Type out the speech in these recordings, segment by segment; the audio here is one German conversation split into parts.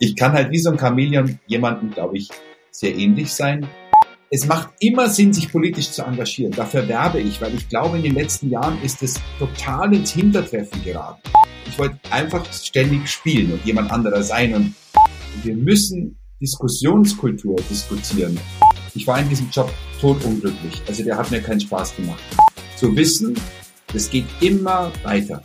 Ich kann halt wie so ein Chamäleon jemandem, glaube ich, sehr ähnlich sein. Es macht immer Sinn, sich politisch zu engagieren. Dafür werbe ich, weil ich glaube, in den letzten Jahren ist es total ins Hintertreffen geraten. Ich wollte einfach ständig spielen und jemand anderer sein und wir müssen Diskussionskultur diskutieren. Ich war in diesem Job totunglücklich. Also der hat mir keinen Spaß gemacht. Zu wissen, es geht immer weiter.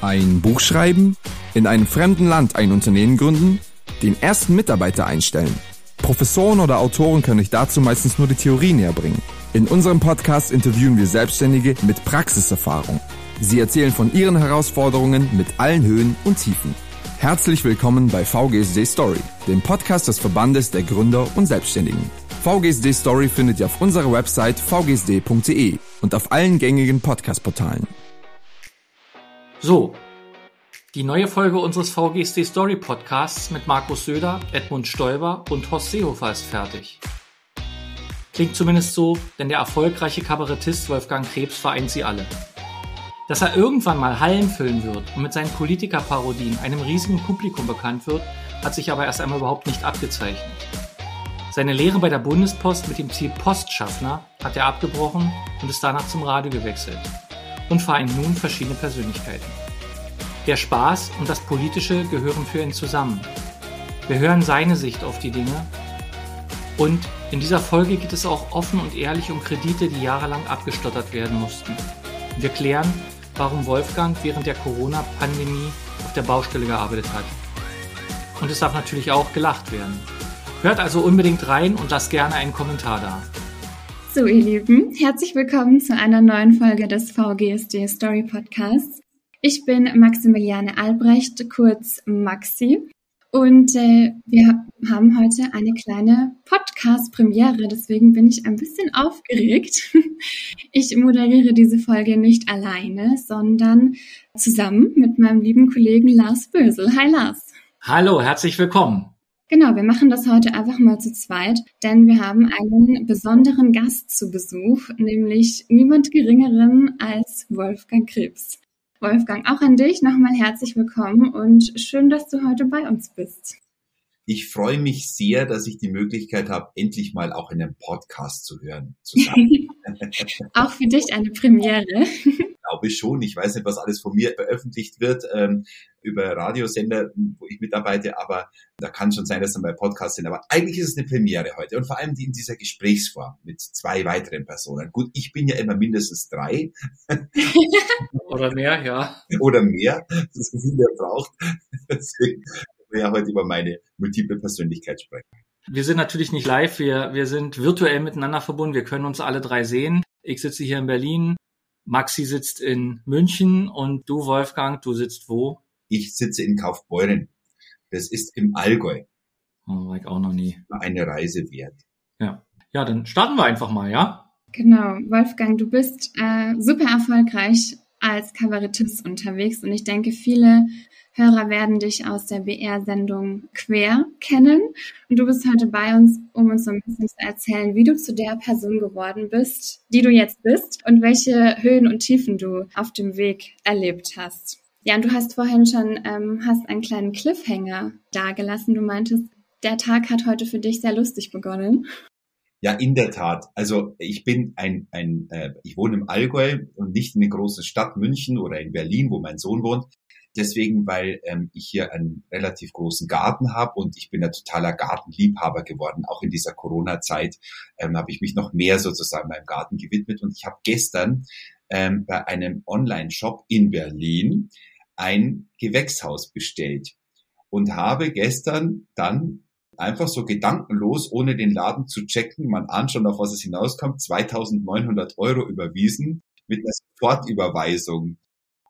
Ein Buch schreiben, in einem fremden Land ein Unternehmen gründen, den ersten Mitarbeiter einstellen. Professoren oder Autoren können euch dazu meistens nur die Theorie näher bringen. In unserem Podcast interviewen wir Selbstständige mit Praxiserfahrung. Sie erzählen von ihren Herausforderungen mit allen Höhen und Tiefen. Herzlich willkommen bei VGSD Story, dem Podcast des Verbandes der Gründer und Selbstständigen. VGSD Story findet ihr auf unserer Website vgsd.de und auf allen gängigen Podcast-Portalen. So, die neue Folge unseres VGSD Story Podcasts mit Markus Söder, Edmund Stoiber und Horst Seehofer ist fertig. Klingt zumindest so, denn der erfolgreiche Kabarettist Wolfgang Krebs vereint sie alle. Dass er irgendwann mal Hallen füllen wird und mit seinen Politikerparodien einem riesigen Publikum bekannt wird, hat sich aber erst einmal überhaupt nicht abgezeichnet. Seine Lehre bei der Bundespost mit dem Ziel Postschaffner hat er abgebrochen und ist danach zum Radio gewechselt und vereint nun verschiedene Persönlichkeiten. Der Spaß und das Politische gehören für ihn zusammen. Wir hören seine Sicht auf die Dinge und in dieser Folge geht es auch offen und ehrlich um Kredite, die jahrelang abgestottert werden mussten. Wir klären, warum Wolfgang während der Corona-Pandemie auf der Baustelle gearbeitet hat. Und es darf natürlich auch gelacht werden. Hört also unbedingt rein und lasst gerne einen Kommentar da. So, ihr Lieben, herzlich willkommen zu einer neuen Folge des VGSD Story Podcasts. Ich bin Maximiliane Albrecht, kurz Maxi. Und äh, wir haben heute eine kleine Podcast-Premiere, deswegen bin ich ein bisschen aufgeregt. Ich moderiere diese Folge nicht alleine, sondern zusammen mit meinem lieben Kollegen Lars Bösel. Hi Lars. Hallo, herzlich willkommen. Genau, wir machen das heute einfach mal zu zweit, denn wir haben einen besonderen Gast zu Besuch, nämlich niemand geringeren als Wolfgang Krebs. Wolfgang, auch an dich nochmal herzlich willkommen und schön, dass du heute bei uns bist. Ich freue mich sehr, dass ich die Möglichkeit habe, endlich mal auch in einem Podcast zu hören. Auch für dich eine Premiere. Glaube ich schon. Ich weiß nicht, was alles von mir veröffentlicht wird ähm, über Radiosender, wo ich mitarbeite, aber da kann schon sein, dass dann bei Podcasts sind. Aber eigentlich ist es eine Premiere heute und vor allem die in dieser Gesprächsform mit zwei weiteren Personen. Gut, ich bin ja immer mindestens drei. Oder mehr, ja. Oder mehr, so viel der braucht. Deswegen wir ja heute über meine multiple Persönlichkeit sprechen. Wir sind natürlich nicht live, wir, wir sind virtuell miteinander verbunden, wir können uns alle drei sehen. Ich sitze hier in Berlin, Maxi sitzt in München und du, Wolfgang, du sitzt wo? Ich sitze in Kaufbeuren. Das ist im Allgäu. Oh, war ich auch noch nie. Eine Reise wert. Ja. Ja, dann starten wir einfach mal, ja? Genau. Wolfgang, du bist äh, super erfolgreich als Kabarettist unterwegs und ich denke, viele Hörer werden dich aus der BR-Sendung Quer kennen. Und du bist heute bei uns, um uns so ein bisschen zu erzählen, wie du zu der Person geworden bist, die du jetzt bist und welche Höhen und Tiefen du auf dem Weg erlebt hast. Ja, und du hast vorhin schon ähm, hast einen kleinen Cliffhanger dagelassen. Du meintest, der Tag hat heute für dich sehr lustig begonnen. Ja, in der Tat. Also ich bin ein, ein äh, ich wohne im Allgäu und nicht in der großen Stadt München oder in Berlin, wo mein Sohn wohnt, Deswegen, weil ähm, ich hier einen relativ großen Garten habe und ich bin ein totaler Gartenliebhaber geworden. Auch in dieser Corona-Zeit ähm, habe ich mich noch mehr sozusagen meinem Garten gewidmet. Und ich habe gestern ähm, bei einem Online-Shop in Berlin ein Gewächshaus bestellt und habe gestern dann einfach so gedankenlos, ohne den Laden zu checken, man ahnt schon, auf was es hinauskommt, 2900 Euro überwiesen mit einer Sofortüberweisung.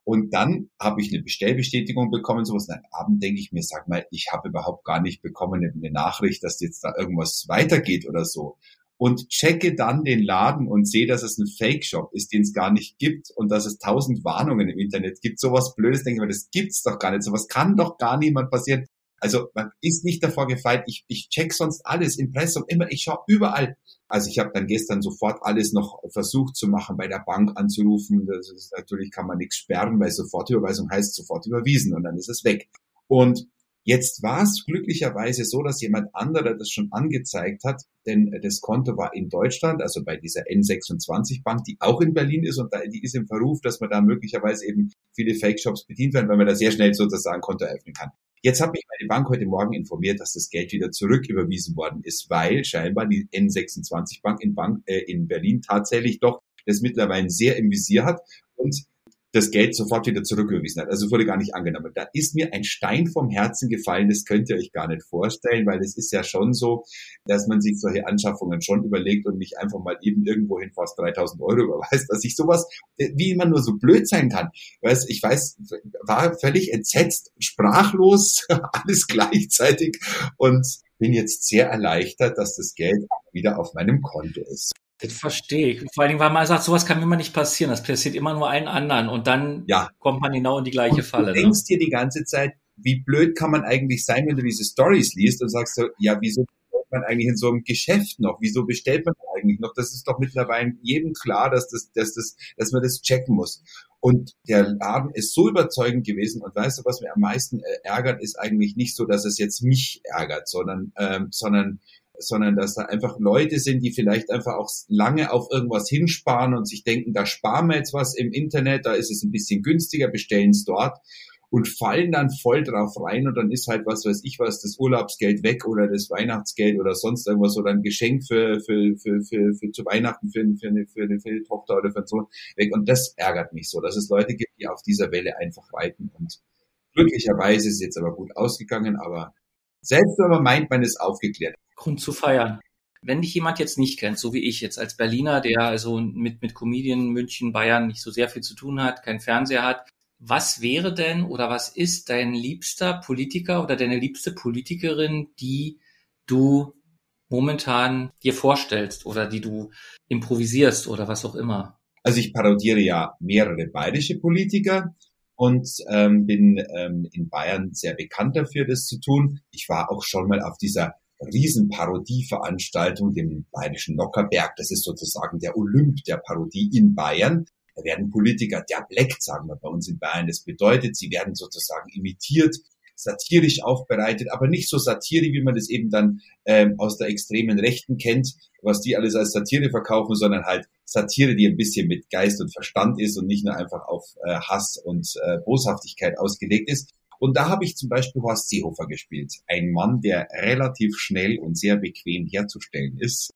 Und dann habe ich eine Bestellbestätigung bekommen, sowas. Und am Abend denke ich mir, sag mal, ich habe überhaupt gar nicht bekommen eine Nachricht, dass jetzt da irgendwas weitergeht oder so. Und checke dann den Laden und sehe, dass es ein Fake-Shop ist, den es gar nicht gibt und dass es tausend Warnungen im Internet gibt. Sowas Blödes, denke ich mir, das gibt's doch gar nicht. Sowas kann doch gar niemand passieren. Also man ist nicht davor gefeit. Ich, ich check sonst alles, Impressum, immer, ich schaue überall. Also ich habe dann gestern sofort alles noch versucht zu machen, bei der Bank anzurufen. Das ist, natürlich kann man nichts sperren, weil Sofortüberweisung heißt sofort überwiesen und dann ist es weg. Und Jetzt war es glücklicherweise so, dass jemand anderer das schon angezeigt hat, denn das Konto war in Deutschland, also bei dieser N26 Bank, die auch in Berlin ist und die ist im Verruf, dass man da möglicherweise eben viele Fake-Shops bedient werden, weil man da sehr schnell sozusagen Konto eröffnen kann. Jetzt hat mich meine Bank heute Morgen informiert, dass das Geld wieder zurücküberwiesen worden ist, weil scheinbar die N26 Bank in, Bank, äh, in Berlin tatsächlich doch das mittlerweile sehr im Visier hat und das Geld sofort wieder zurückgewiesen hat. Also wurde gar nicht angenommen. Da ist mir ein Stein vom Herzen gefallen, das könnt ihr euch gar nicht vorstellen, weil es ist ja schon so, dass man sich solche Anschaffungen schon überlegt und nicht einfach mal eben irgendwohin fast 3000 Euro überweist, dass ich sowas, wie man nur so blöd sein kann. Ich weiß, war völlig entsetzt, sprachlos, alles gleichzeitig und bin jetzt sehr erleichtert, dass das Geld wieder auf meinem Konto ist. Das verstehe ich. Vor allen Dingen, weil man sagt, sowas kann immer nicht passieren. Das passiert immer nur allen anderen. Und dann ja. kommt man genau in die gleiche und Falle. Du ne? denkst ne? dir die ganze Zeit, wie blöd kann man eigentlich sein, wenn du diese Stories liest und sagst so, ja, wieso bestellt man eigentlich in so einem Geschäft noch? Wieso bestellt man eigentlich noch? Das ist doch mittlerweile jedem klar, dass das, dass das, dass man das checken muss. Und der Laden ist so überzeugend gewesen. Und weißt du, was mir am meisten äh, ärgert, ist eigentlich nicht so, dass es jetzt mich ärgert, sondern, ähm, sondern sondern dass da einfach Leute sind, die vielleicht einfach auch lange auf irgendwas hinsparen und sich denken, da sparen wir jetzt was im Internet, da ist es ein bisschen günstiger, bestellen es dort und fallen dann voll drauf rein und dann ist halt was weiß ich was, das Urlaubsgeld weg oder das Weihnachtsgeld oder sonst irgendwas oder ein Geschenk für, für, für, für, für zu Weihnachten für, für, eine, für, eine, für eine Tochter oder für einen Sohn weg und das ärgert mich so, dass es Leute gibt, die auf dieser Welle einfach reiten und glücklicherweise ist es jetzt aber gut ausgegangen, aber selbst wenn man meint, man ist aufgeklärt. Grund zu feiern. Wenn dich jemand jetzt nicht kennt, so wie ich jetzt als Berliner, der also mit, mit Comedien München, Bayern nicht so sehr viel zu tun hat, kein Fernseher hat, was wäre denn oder was ist dein liebster Politiker oder deine liebste Politikerin, die du momentan dir vorstellst oder die du improvisierst oder was auch immer? Also ich parodiere ja mehrere bayerische Politiker und ähm, bin ähm, in Bayern sehr bekannt dafür, das zu tun. Ich war auch schon mal auf dieser Riesenparodieveranstaltung, dem Bayerischen Nockerberg. Das ist sozusagen der Olymp der Parodie in Bayern. Da werden Politiker derbleckt, sagen wir bei uns in Bayern. Das bedeutet, sie werden sozusagen imitiert, satirisch aufbereitet, aber nicht so satirisch, wie man das eben dann ähm, aus der extremen Rechten kennt, was die alles als Satire verkaufen, sondern halt Satire, die ein bisschen mit Geist und Verstand ist und nicht nur einfach auf äh, Hass und äh, Boshaftigkeit ausgelegt ist. Und da habe ich zum Beispiel Horst Seehofer gespielt. Ein Mann, der relativ schnell und sehr bequem herzustellen ist.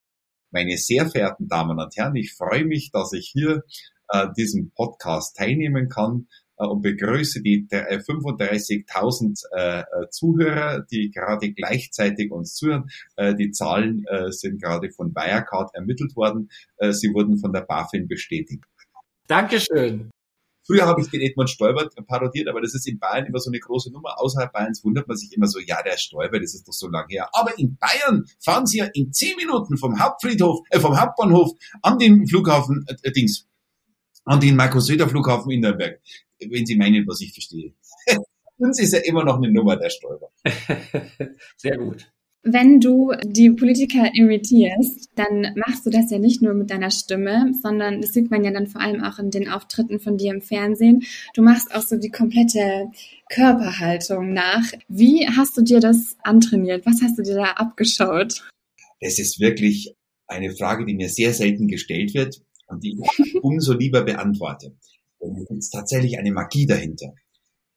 Meine sehr verehrten Damen und Herren, ich freue mich, dass ich hier äh, diesem Podcast teilnehmen kann äh, und begrüße die 35.000 äh, äh, Zuhörer, die gerade gleichzeitig uns zuhören. Äh, die Zahlen äh, sind gerade von Wirecard ermittelt worden. Äh, sie wurden von der BaFin bestätigt. Dankeschön. Früher habe ich den Edmund Stoiber parodiert, aber das ist in Bayern immer so eine große Nummer. Außerhalb Bayerns wundert man sich immer so, ja, der Stoiber, das ist doch so lange her. Aber in Bayern fahren Sie ja in zehn Minuten vom Hauptfriedhof, äh, vom Hauptbahnhof an den Flughafen, äh, Dings, an den Markus Söder Flughafen in Nürnberg. Wenn Sie meinen, was ich verstehe. Uns ist ja immer noch eine Nummer, der Stoiber. Sehr gut. Wenn du die Politiker imitierst, dann machst du das ja nicht nur mit deiner Stimme, sondern das sieht man ja dann vor allem auch in den Auftritten von dir im Fernsehen. Du machst auch so die komplette Körperhaltung nach. Wie hast du dir das antrainiert? Was hast du dir da abgeschaut? Es ist wirklich eine Frage, die mir sehr selten gestellt wird und die ich umso lieber beantworte. Denn es ist tatsächlich eine Magie dahinter.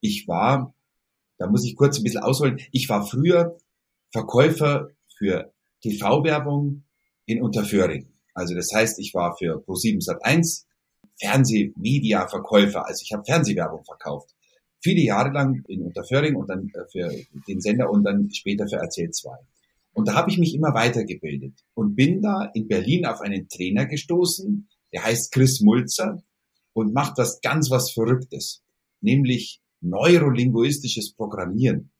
Ich war, da muss ich kurz ein bisschen ausholen, ich war früher Verkäufer für TV-Werbung in Unterföhring. Also das heißt, ich war für Pro7 Sat1 Fernsehmedia-Verkäufer. Also ich habe Fernsehwerbung verkauft. Viele Jahre lang in Unterföhring und dann äh, für den Sender und dann später für RTL 2. Und da habe ich mich immer weitergebildet und bin da in Berlin auf einen Trainer gestoßen, der heißt Chris Mulzer und macht was ganz was Verrücktes, nämlich neurolinguistisches Programmieren.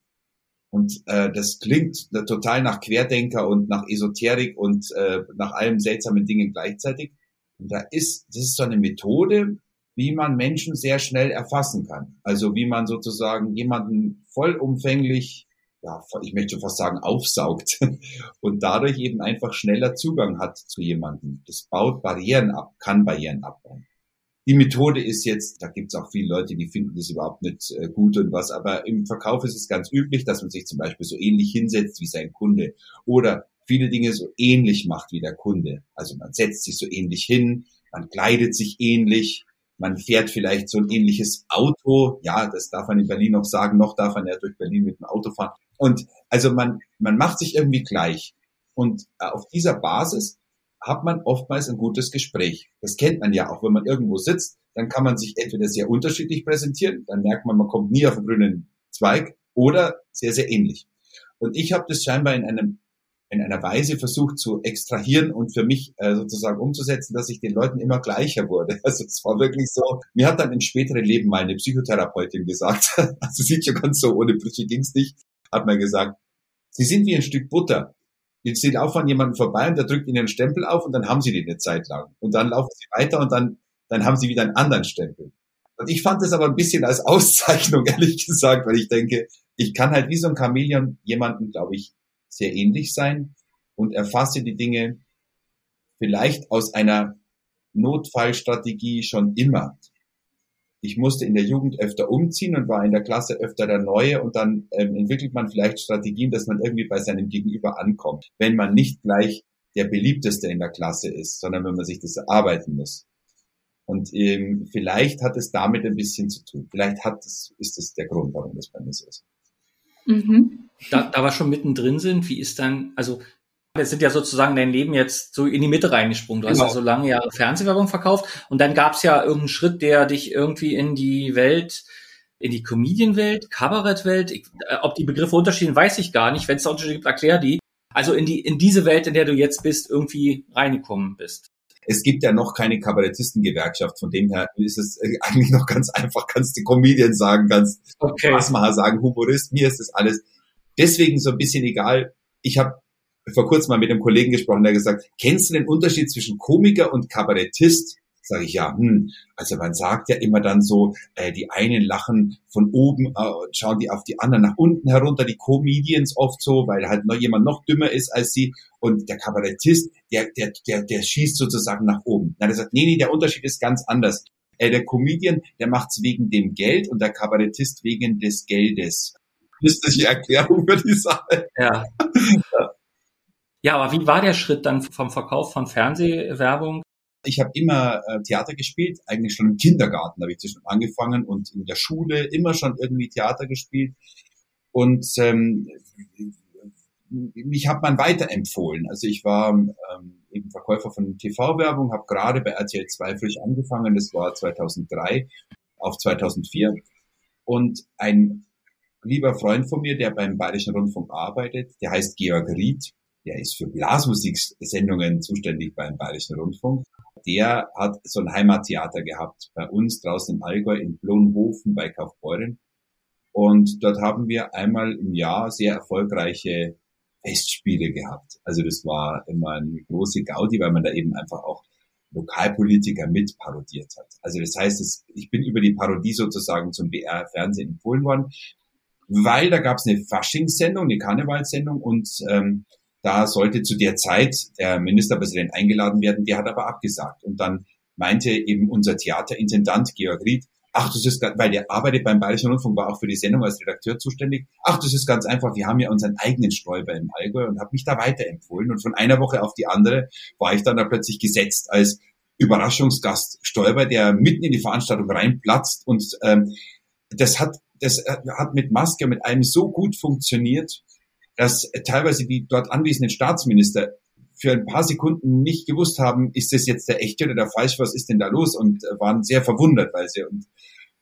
Und äh, das klingt total nach Querdenker und nach Esoterik und äh, nach allem seltsamen Dingen gleichzeitig. Und da ist, das ist so eine Methode, wie man Menschen sehr schnell erfassen kann. Also wie man sozusagen jemanden vollumfänglich, ja, ich möchte fast sagen, aufsaugt und dadurch eben einfach schneller Zugang hat zu jemandem. Das baut Barrieren ab, kann Barrieren abbauen. Die Methode ist jetzt, da gibt es auch viele Leute, die finden das überhaupt nicht äh, gut und was, aber im Verkauf ist es ganz üblich, dass man sich zum Beispiel so ähnlich hinsetzt wie sein Kunde oder viele Dinge so ähnlich macht wie der Kunde. Also man setzt sich so ähnlich hin, man kleidet sich ähnlich, man fährt vielleicht so ein ähnliches Auto. Ja, das darf man in Berlin noch sagen. Noch darf man ja durch Berlin mit dem Auto fahren. Und also man, man macht sich irgendwie gleich. Und äh, auf dieser Basis hat man oftmals ein gutes Gespräch. Das kennt man ja auch, wenn man irgendwo sitzt, dann kann man sich entweder sehr unterschiedlich präsentieren, dann merkt man, man kommt nie auf einen grünen Zweig oder sehr, sehr ähnlich. Und ich habe das scheinbar in einem in einer Weise versucht zu extrahieren und für mich äh, sozusagen umzusetzen, dass ich den Leuten immer gleicher wurde. Also es war wirklich so. Mir hat dann im späteren Leben meine Psychotherapeutin gesagt, also sieht schon ganz so, ohne Brüche ging's nicht, hat mir gesagt, Sie sind wie ein Stück Butter. Jetzt steht auch von jemandem vorbei und der drückt ihnen einen Stempel auf und dann haben sie den eine Zeit lang. Und dann laufen sie weiter und dann, dann haben sie wieder einen anderen Stempel. Und ich fand das aber ein bisschen als Auszeichnung, ehrlich gesagt, weil ich denke, ich kann halt wie so ein Chamäleon jemanden, glaube ich, sehr ähnlich sein und erfasse die Dinge vielleicht aus einer Notfallstrategie schon immer ich musste in der Jugend öfter umziehen und war in der Klasse öfter der Neue und dann ähm, entwickelt man vielleicht Strategien, dass man irgendwie bei seinem Gegenüber ankommt, wenn man nicht gleich der beliebteste in der Klasse ist, sondern wenn man sich das erarbeiten muss. Und ähm, vielleicht hat es damit ein bisschen zu tun. Vielleicht hat es, ist es der Grund, warum das bei mir so ist. Mhm. Da, da wir schon mittendrin sind, wie ist dann, also wir sind ja sozusagen dein Leben jetzt so in die Mitte reingesprungen. Du genau. hast ja so lange Jahre Fernsehwerbung verkauft und dann gab es ja irgendeinen Schritt, der dich irgendwie in die Welt, in die Comedian-Welt, Kabarettwelt, äh, ob die Begriffe unterschieden, weiß ich gar nicht. Wenn es da Unterschiede gibt, erklär die. Also in die in diese Welt, in der du jetzt bist, irgendwie reingekommen bist. Es gibt ja noch keine Kabarettistengewerkschaft, von dem her ist es äh, eigentlich noch ganz einfach, kannst du Comedian sagen, kannst okay. Spaßmacher sagen, Humorist, mir ist das alles deswegen so ein bisschen egal. Ich habe vor kurzem mal mit einem Kollegen gesprochen, der gesagt, kennst du den Unterschied zwischen Komiker und Kabarettist? Sage ich ja, hm, also man sagt ja immer dann so, äh, die einen lachen von oben, äh, schauen die auf die anderen nach unten herunter, die Comedians oft so, weil halt noch jemand noch dümmer ist als sie und der Kabarettist, der, der, der, der schießt sozusagen nach oben. Na, der sagt, nee, nee, der Unterschied ist ganz anders. Äh, der Comedian, der macht's wegen dem Geld und der Kabarettist wegen des Geldes. Das ist die Erklärung für die Sache. Ja. ja. Aber wie war der Schritt dann vom Verkauf von Fernsehwerbung? Ich habe immer äh, Theater gespielt, eigentlich schon im Kindergarten habe ich das schon angefangen und in der Schule immer schon irgendwie Theater gespielt. Und ähm, mich hat man weiterempfohlen. Also ich war ähm, eben Verkäufer von TV-Werbung, habe gerade bei RTL 2 frisch angefangen, das war 2003 auf 2004. Und ein lieber Freund von mir, der beim Bayerischen Rundfunk arbeitet, der heißt Georg Ried, der ist für Blasmusiksendungen zuständig beim Bayerischen Rundfunk. Der hat so ein Heimattheater gehabt bei uns draußen im Allgäu in Blonhofen bei Kaufbeuren. Und dort haben wir einmal im Jahr sehr erfolgreiche Festspiele gehabt. Also das war immer eine große Gaudi, weil man da eben einfach auch Lokalpolitiker mit parodiert hat. Also das heißt, ich bin über die Parodie sozusagen zum BR-Fernsehen empfohlen worden, weil da gab es eine Faschingssendung, eine Karnevalssendung und ähm, da sollte zu der Zeit der Ministerpräsident eingeladen werden, der hat aber abgesagt. Und dann meinte eben unser Theaterintendant Georg Ried, ach, das ist, weil der arbeitet beim Bayerischen Rundfunk, war auch für die Sendung als Redakteur zuständig. Ach, das ist ganz einfach, wir haben ja unseren eigenen Sträuber im Allgäu und habe mich da weiterempfohlen. Und von einer Woche auf die andere war ich dann da plötzlich gesetzt als Überraschungsgast Stolper, der mitten in die Veranstaltung reinplatzt. Und ähm, das hat, das hat mit Maske, mit allem so gut funktioniert, dass teilweise die dort anwesenden Staatsminister für ein paar Sekunden nicht gewusst haben, ist das jetzt der echte oder der falsche, was ist denn da los? Und äh, waren sehr verwundert, weil sie, und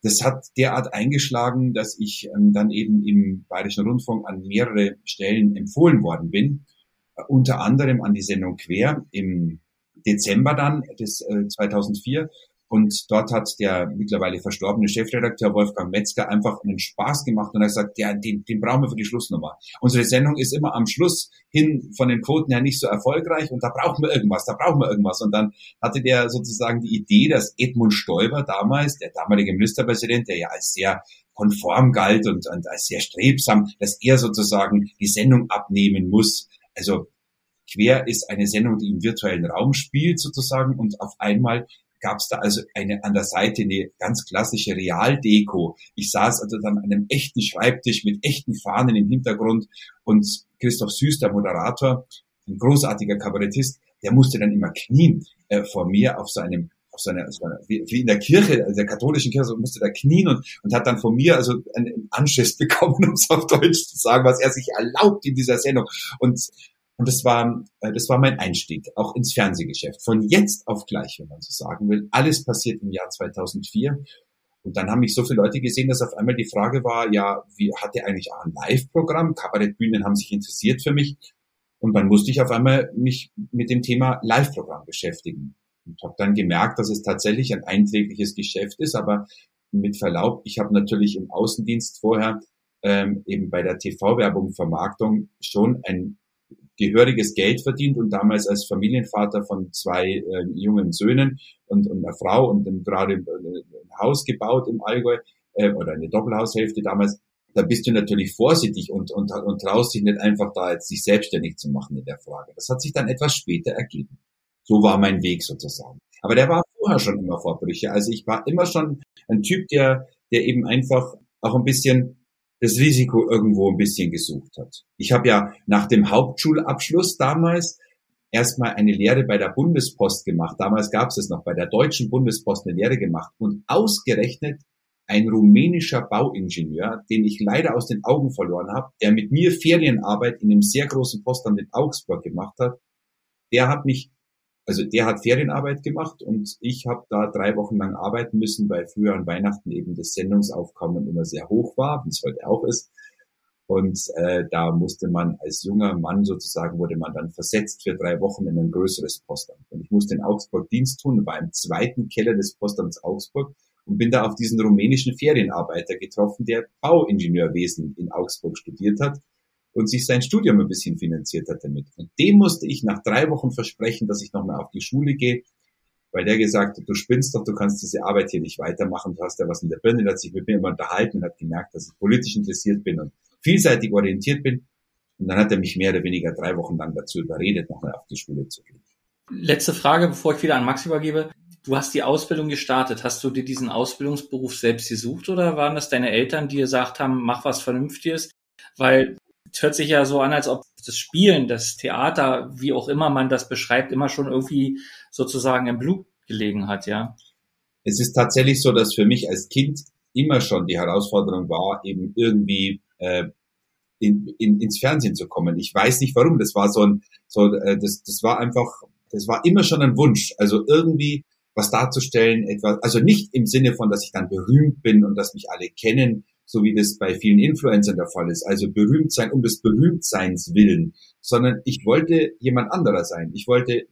das hat derart eingeschlagen, dass ich ähm, dann eben im Bayerischen Rundfunk an mehrere Stellen empfohlen worden bin, äh, unter anderem an die Sendung Quer im Dezember dann des äh, 2004 und dort hat der mittlerweile verstorbene Chefredakteur Wolfgang Metzger einfach einen Spaß gemacht und er sagt, ja, den, den brauchen wir für die Schlussnummer. Unsere Sendung ist immer am Schluss hin von den Quoten her nicht so erfolgreich und da brauchen wir irgendwas, da brauchen wir irgendwas. Und dann hatte der sozusagen die Idee, dass Edmund Stoiber damals, der damalige Ministerpräsident, der ja als sehr konform galt und, und als sehr strebsam, dass er sozusagen die Sendung abnehmen muss. Also Quer ist eine Sendung, die im virtuellen Raum spielt sozusagen und auf einmal gab es da also eine an der Seite eine ganz klassische Realdeko. Ich saß also dann an einem echten Schreibtisch mit echten Fahnen im Hintergrund und Christoph Süß, der Moderator, ein großartiger Kabarettist, der musste dann immer knien äh, vor mir auf seinem auf so einer, wie, wie in der Kirche, also der katholischen Kirche, so musste da knien und, und hat dann von mir also einen Anschiss bekommen, um es auf Deutsch zu sagen, was er sich erlaubt in dieser Sendung. Und und das war, äh, das war mein Einstieg, auch ins Fernsehgeschäft. Von jetzt auf gleich, wenn man so sagen will. Alles passiert im Jahr 2004. Und dann haben mich so viele Leute gesehen, dass auf einmal die Frage war, ja, wie hat er eigentlich auch ein Live-Programm? Kabarettbühnen haben sich interessiert für mich. Und dann musste ich auf einmal mich mit dem Thema Live-Programm beschäftigen. Und habe dann gemerkt, dass es tatsächlich ein einträgliches Geschäft ist. Aber mit Verlaub, ich habe natürlich im Außendienst vorher ähm, eben bei der TV-Werbung, Vermarktung schon ein gehöriges Geld verdient und damals als Familienvater von zwei äh, jungen Söhnen und, und einer Frau und dann gerade ein Haus gebaut im Allgäu äh, oder eine Doppelhaushälfte damals. Da bist du natürlich vorsichtig und, und, und traust dich nicht einfach da jetzt sich selbstständig zu machen in der Frage. Das hat sich dann etwas später ergeben. So war mein Weg sozusagen. Aber der war vorher schon immer Vorbrüche. Also ich war immer schon ein Typ, der, der eben einfach auch ein bisschen das Risiko irgendwo ein bisschen gesucht hat. Ich habe ja nach dem Hauptschulabschluss damals erstmal eine Lehre bei der Bundespost gemacht. Damals gab es noch bei der Deutschen Bundespost eine Lehre gemacht und ausgerechnet ein rumänischer Bauingenieur, den ich leider aus den Augen verloren habe, der mit mir Ferienarbeit in einem sehr großen Postamt in Augsburg gemacht hat, der hat mich also der hat Ferienarbeit gemacht und ich habe da drei Wochen lang arbeiten müssen, weil früher an Weihnachten eben das Sendungsaufkommen immer sehr hoch war, wie es heute auch ist. Und äh, da musste man als junger Mann sozusagen, wurde man dann versetzt für drei Wochen in ein größeres Postamt. Und ich musste in Augsburg Dienst tun, war im zweiten Keller des Postamts Augsburg und bin da auf diesen rumänischen Ferienarbeiter getroffen, der Bauingenieurwesen in Augsburg studiert hat und sich sein Studium ein bisschen finanziert hat damit. Und dem musste ich nach drei Wochen versprechen, dass ich nochmal auf die Schule gehe, weil der gesagt hat, du spinnst doch, du kannst diese Arbeit hier nicht weitermachen, du hast ja was in der Birne, der hat sich mit mir immer unterhalten und hat gemerkt, dass ich politisch interessiert bin und vielseitig orientiert bin. Und dann hat er mich mehr oder weniger drei Wochen lang dazu überredet, nochmal auf die Schule zu gehen. Letzte Frage, bevor ich wieder an Max übergebe. Du hast die Ausbildung gestartet. Hast du dir diesen Ausbildungsberuf selbst gesucht oder waren das deine Eltern, die gesagt haben, mach was Vernünftiges? Weil es hört sich ja so an, als ob das Spielen, das Theater, wie auch immer man das beschreibt, immer schon irgendwie sozusagen im Blut gelegen hat, ja. Es ist tatsächlich so, dass für mich als Kind immer schon die Herausforderung war, eben irgendwie äh, in, in, ins Fernsehen zu kommen. Ich weiß nicht warum. Das war so ein, so äh, das, das war einfach, das war immer schon ein Wunsch. Also irgendwie was darzustellen, etwas, also nicht im Sinne von, dass ich dann berühmt bin und dass mich alle kennen, so wie das bei vielen Influencern der Fall ist, also berühmt sein um des Berühmtseins willen, sondern ich wollte jemand anderer sein. Ich wollte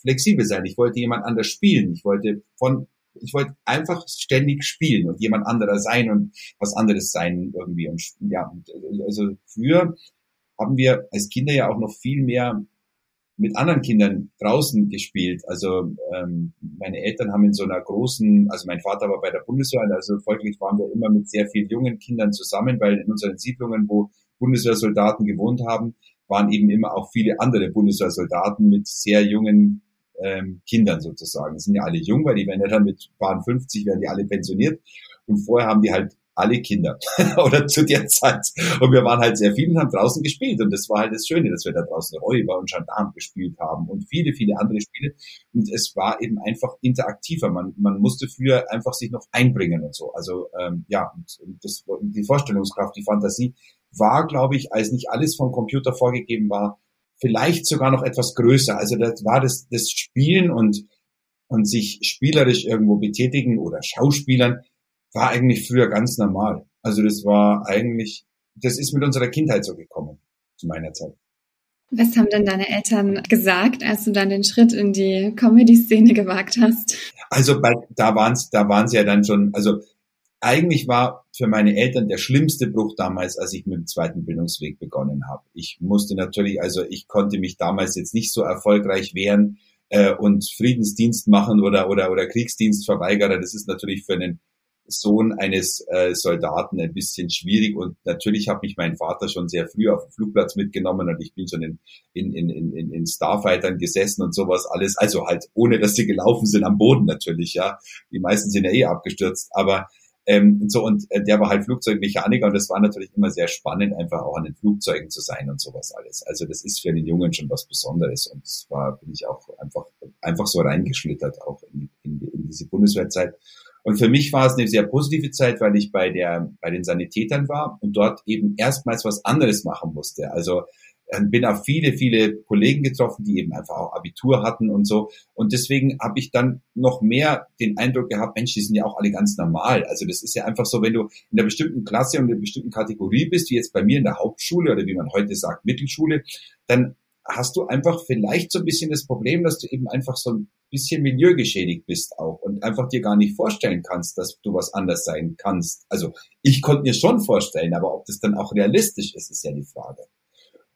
flexibel sein. Ich wollte jemand anders spielen. Ich wollte von, ich wollte einfach ständig spielen und jemand anderer sein und was anderes sein irgendwie. Und ja, also früher haben wir als Kinder ja auch noch viel mehr mit anderen Kindern draußen gespielt. Also ähm, meine Eltern haben in so einer großen, also mein Vater war bei der Bundeswehr, also folglich waren wir immer mit sehr vielen jungen Kindern zusammen, weil in unseren Siedlungen, wo Bundeswehrsoldaten gewohnt haben, waren eben immer auch viele andere Bundeswehrsoldaten mit sehr jungen ähm, Kindern sozusagen. Die sind ja alle jung, weil die werden ja dann mit paar 50 werden die alle pensioniert. Und vorher haben die halt alle Kinder oder zu der Zeit. Und wir waren halt sehr viel und haben draußen gespielt. Und das war halt das Schöne, dass wir da draußen Räuber und Gendarm gespielt haben und viele, viele andere Spiele. Und es war eben einfach interaktiver. Man, man musste früher einfach sich noch einbringen und so. Also ähm, ja, und, und das, die Vorstellungskraft, die Fantasie war, glaube ich, als nicht alles vom Computer vorgegeben war, vielleicht sogar noch etwas größer. Also das war das, das Spielen und und sich spielerisch irgendwo betätigen oder Schauspielern, war eigentlich früher ganz normal. Also das war eigentlich, das ist mit unserer Kindheit so gekommen, zu meiner Zeit. Was haben denn deine Eltern gesagt, als du dann den Schritt in die Comedy-Szene gewagt hast? Also bei, da waren da waren sie ja dann schon, also eigentlich war für meine Eltern der schlimmste Bruch damals, als ich mit dem zweiten Bildungsweg begonnen habe. Ich musste natürlich, also ich konnte mich damals jetzt nicht so erfolgreich wehren äh, und Friedensdienst machen oder oder oder Kriegsdienst verweigern. Das ist natürlich für einen Sohn eines äh, Soldaten ein bisschen schwierig und natürlich hat mich mein Vater schon sehr früh auf dem Flugplatz mitgenommen und ich bin schon in, in, in, in, in Starfightern gesessen und sowas alles, also halt ohne, dass sie gelaufen sind am Boden natürlich, ja. Die meisten sind ja eh abgestürzt, aber ähm, so und äh, der war halt Flugzeugmechaniker und das war natürlich immer sehr spannend, einfach auch an den Flugzeugen zu sein und sowas alles. Also das ist für den Jungen schon was Besonderes und zwar bin ich auch einfach einfach so reingeschlittert auch in, in, in diese Bundeswehrzeit. Und für mich war es eine sehr positive Zeit, weil ich bei der, bei den Sanitätern war und dort eben erstmals was anderes machen musste. Also ähm, bin auf viele, viele Kollegen getroffen, die eben einfach auch Abitur hatten und so. Und deswegen habe ich dann noch mehr den Eindruck gehabt, Mensch, die sind ja auch alle ganz normal. Also das ist ja einfach so, wenn du in einer bestimmten Klasse und in einer bestimmten Kategorie bist, wie jetzt bei mir in der Hauptschule oder wie man heute sagt, Mittelschule, dann hast du einfach vielleicht so ein bisschen das Problem, dass du eben einfach so ein bisschen milieugeschädigt bist auch und einfach dir gar nicht vorstellen kannst, dass du was anders sein kannst. Also ich konnte mir schon vorstellen, aber ob das dann auch realistisch ist, ist ja die Frage.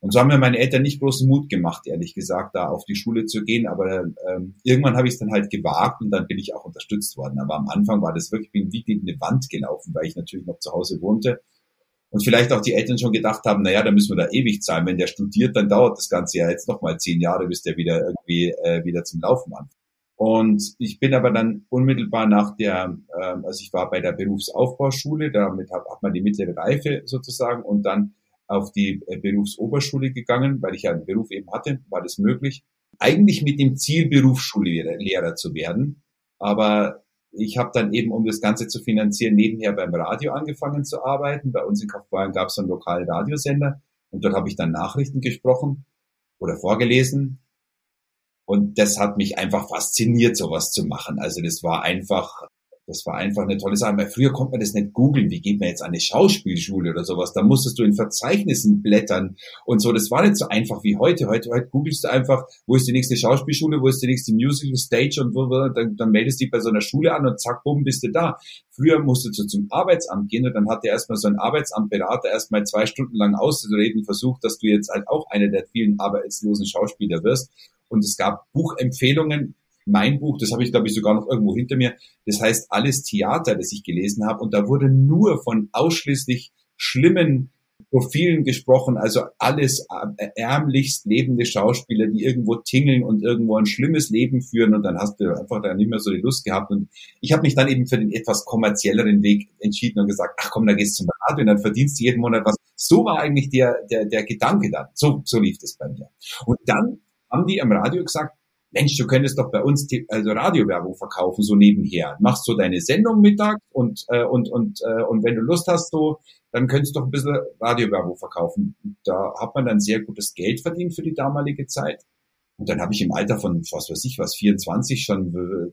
Und so haben mir meine Eltern nicht großen Mut gemacht, ehrlich gesagt, da auf die Schule zu gehen. Aber ähm, irgendwann habe ich es dann halt gewagt und dann bin ich auch unterstützt worden. Aber am Anfang war das wirklich wie gegen eine Wand gelaufen, weil ich natürlich noch zu Hause wohnte. Und vielleicht auch die Eltern schon gedacht haben, naja, da müssen wir da ewig zahlen. Wenn der studiert, dann dauert das Ganze ja jetzt nochmal zehn Jahre, bis der wieder irgendwie äh, wieder zum Laufen anfängt. Und ich bin aber dann unmittelbar nach der, äh, also ich war bei der Berufsaufbauschule, damit hat, hat man die mittlere Reife sozusagen und dann auf die äh, Berufsoberschule gegangen, weil ich ja einen Beruf eben hatte, war das möglich. Eigentlich mit dem Ziel, Berufsschullehrer zu werden. Aber ich habe dann eben, um das Ganze zu finanzieren, nebenher beim Radio angefangen zu arbeiten. Bei uns in Kaufbeuren gab es einen lokalen Radiosender und dort habe ich dann Nachrichten gesprochen oder vorgelesen und das hat mich einfach fasziniert, sowas zu machen. Also das war einfach, das war einfach eine tolle Sache. Weil früher konnte man das nicht googeln. Wie geht man jetzt an eine Schauspielschule oder sowas? Da musstest du in Verzeichnissen blättern und so. Das war nicht so einfach wie heute. Heute, heute googelst du einfach, wo ist die nächste Schauspielschule, wo ist die nächste Musical Stage und wo, dann, dann meldest du dich bei so einer Schule an und zack, bumm, bist du da. Früher musstest du zum Arbeitsamt gehen und dann hat dir erstmal so ein Arbeitsamtberater erstmal zwei Stunden lang auszureden versucht, dass du jetzt halt auch einer der vielen arbeitslosen Schauspieler wirst und es gab Buchempfehlungen. Mein Buch, das habe ich, glaube ich, sogar noch irgendwo hinter mir. Das heißt Alles Theater, das ich gelesen habe. Und da wurde nur von ausschließlich schlimmen Profilen gesprochen, also alles äh, ärmlichst lebende Schauspieler, die irgendwo tingeln und irgendwo ein schlimmes Leben führen und dann hast du einfach da nicht mehr so die Lust gehabt und ich habe mich dann eben für den etwas kommerzielleren Weg entschieden und gesagt, ach komm, da gehst du zum Radio und dann verdienst du jeden Monat was. So war eigentlich der, der, der Gedanke dann. So, so lief das bei mir. Und dann haben die am Radio gesagt, Mensch, du könntest doch bei uns also Radiowerbung verkaufen, so nebenher. Machst so deine Sendung mittags und, äh, und, und, äh, und wenn du Lust hast, so, dann könntest du doch ein bisschen Radiowerbung verkaufen. Da hat man dann sehr gutes Geld verdient für die damalige Zeit. Und dann habe ich im Alter von, was weiß ich was, 24 schon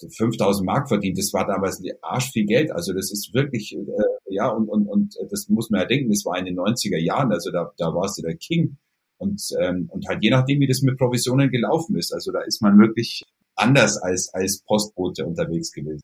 5000 Mark verdient. Das war damals arsch viel Geld. Also das ist wirklich, äh, ja, und, und, und das muss man ja denken, das war in den 90er Jahren. Also da, da warst du der King. Und, ähm, und halt je nachdem, wie das mit Provisionen gelaufen ist. Also da ist man wirklich anders als, als Postbote unterwegs gewesen.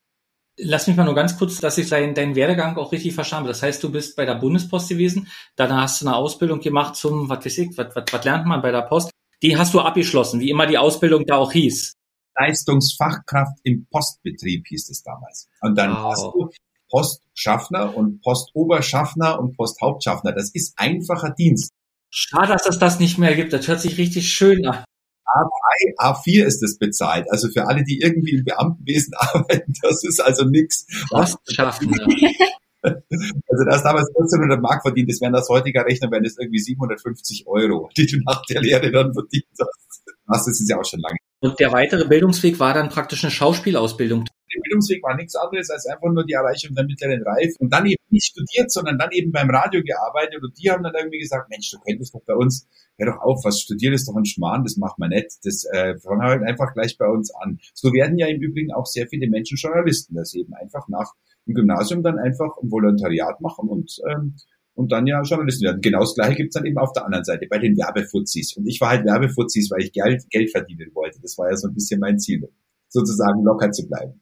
Lass mich mal nur ganz kurz, dass ich deinen, deinen Werdegang auch richtig verstanden habe. Das heißt, du bist bei der Bundespost gewesen, dann hast du eine Ausbildung gemacht zum, was weiß ich, was, was, was lernt man bei der Post? Die hast du abgeschlossen, wie immer die Ausbildung da auch hieß. Leistungsfachkraft im Postbetrieb hieß es damals. Und dann wow. hast du Postschaffner und Postoberschaffner und Posthauptschaffner. Das ist einfacher Dienst. Schade, dass es das nicht mehr gibt. Das hört sich richtig schön an. A3, A4 ist es bezahlt. Also für alle, die irgendwie im Beamtenwesen arbeiten, das ist also nichts. Was schaffen, ja. Also da hast damals 1400 Mark verdient, das wären das heutiger Rechner, wären das irgendwie 750 Euro, die du nach der Lehre dann verdient hast. Das ist ja auch schon lange. Und der weitere Bildungsweg war dann praktisch eine Schauspielausbildung der Bildungsweg war nichts anderes als einfach nur die Erreichung der mittleren Reife und dann eben nicht studiert, sondern dann eben beim Radio gearbeitet und die haben dann irgendwie gesagt, Mensch, du könntest doch bei uns, hör doch auf, was studiert ist doch ein Schmarrn, das macht man nicht, das äh, fangen halt einfach gleich bei uns an. So werden ja im Übrigen auch sehr viele Menschen Journalisten, dass sie eben einfach nach dem Gymnasium dann einfach ein Volontariat machen und ähm, und dann ja Journalisten werden. Genau das gleiche gibt's dann eben auf der anderen Seite, bei den Werbefuzis. Und ich war halt Werbefuzis, weil ich Geld, Geld verdienen wollte. Das war ja so ein bisschen mein Ziel sozusagen locker zu bleiben.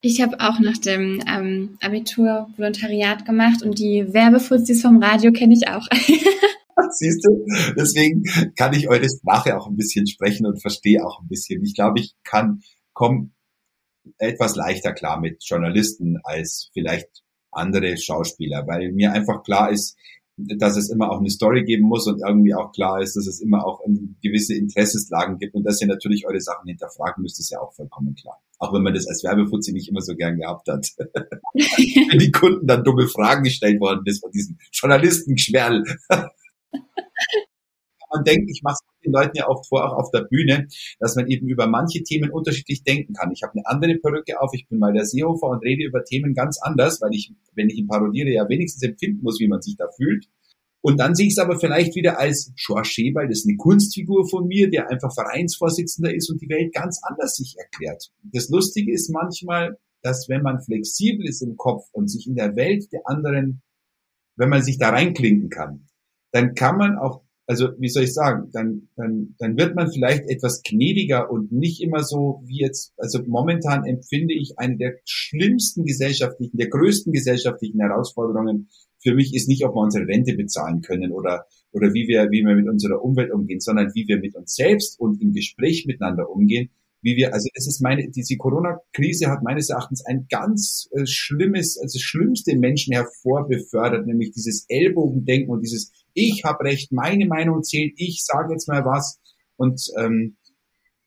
Ich habe auch nach dem ähm, Abitur Volontariat gemacht und die Werbefuzis vom Radio kenne ich auch. Siehst du? Deswegen kann ich eure Sprache auch ein bisschen sprechen und verstehe auch ein bisschen. Ich glaube, ich kann, komm etwas leichter klar mit Journalisten als vielleicht andere Schauspieler, weil mir einfach klar ist, dass es immer auch eine Story geben muss und irgendwie auch klar ist, dass es immer auch gewisse Interessenslagen gibt und dass ihr natürlich eure Sachen hinterfragen müsst, ist ja auch vollkommen klar. Auch wenn man das als Werbefuzzi nicht immer so gern gehabt hat. wenn die Kunden dann dumme Fragen gestellt worden ist von diesem Journalistengeschwerl. man denkt, ich mache es den Leuten ja oft vor, auch auf der Bühne, dass man eben über manche Themen unterschiedlich denken kann. Ich habe eine andere Perücke auf, ich bin mal der Seehofer und rede über Themen ganz anders, weil ich, wenn ich ihn parodiere, ja wenigstens empfinden muss, wie man sich da fühlt. Und dann sehe ich es aber vielleicht wieder als George Schäbal, das ist eine Kunstfigur von mir, der einfach Vereinsvorsitzender ist und die Welt ganz anders sich erklärt. Das Lustige ist manchmal, dass wenn man flexibel ist im Kopf und sich in der Welt der anderen, wenn man sich da reinklinken kann, dann kann man auch also wie soll ich sagen, dann, dann, dann wird man vielleicht etwas gnädiger und nicht immer so wie jetzt, also momentan empfinde ich eine der schlimmsten gesellschaftlichen, der größten gesellschaftlichen Herausforderungen für mich ist nicht, ob wir unsere Rente bezahlen können oder, oder wie wir, wie wir mit unserer Umwelt umgehen, sondern wie wir mit uns selbst und im Gespräch miteinander umgehen, wie wir, also es ist meine, diese Corona-Krise hat meines Erachtens ein ganz äh, schlimmes, also schlimmste Menschen hervorbefördert, nämlich dieses Ellbogendenken und dieses ich habe recht, meine Meinung zählt, ich sage jetzt mal was und, ähm,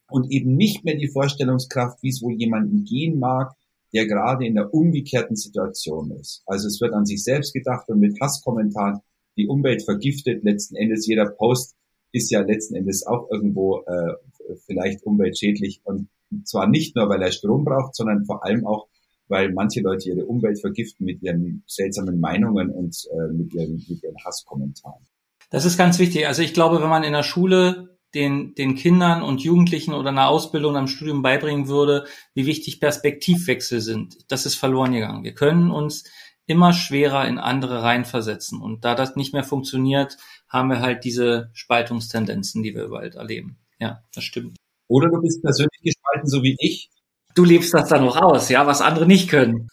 und eben nicht mehr die Vorstellungskraft, wie es wohl jemandem gehen mag, der gerade in der umgekehrten Situation ist. Also es wird an sich selbst gedacht und mit Hasskommentaren die Umwelt vergiftet. Letzten Endes jeder Post ist ja letzten Endes auch irgendwo äh, vielleicht umweltschädlich und zwar nicht nur, weil er Strom braucht, sondern vor allem auch, weil manche Leute ihre Umwelt vergiften mit ihren seltsamen Meinungen und äh, mit, ihren, mit ihren Hasskommentaren. Das ist ganz wichtig. Also ich glaube, wenn man in der Schule den, den Kindern und Jugendlichen oder einer Ausbildung am Studium beibringen würde, wie wichtig Perspektivwechsel sind, das ist verloren gegangen. Wir können uns immer schwerer in andere reinversetzen. Und da das nicht mehr funktioniert, haben wir halt diese Spaltungstendenzen, die wir überall erleben. Ja, das stimmt. Oder du bist persönlich gespalten, so wie ich, du lebst das dann noch aus, ja, was andere nicht können.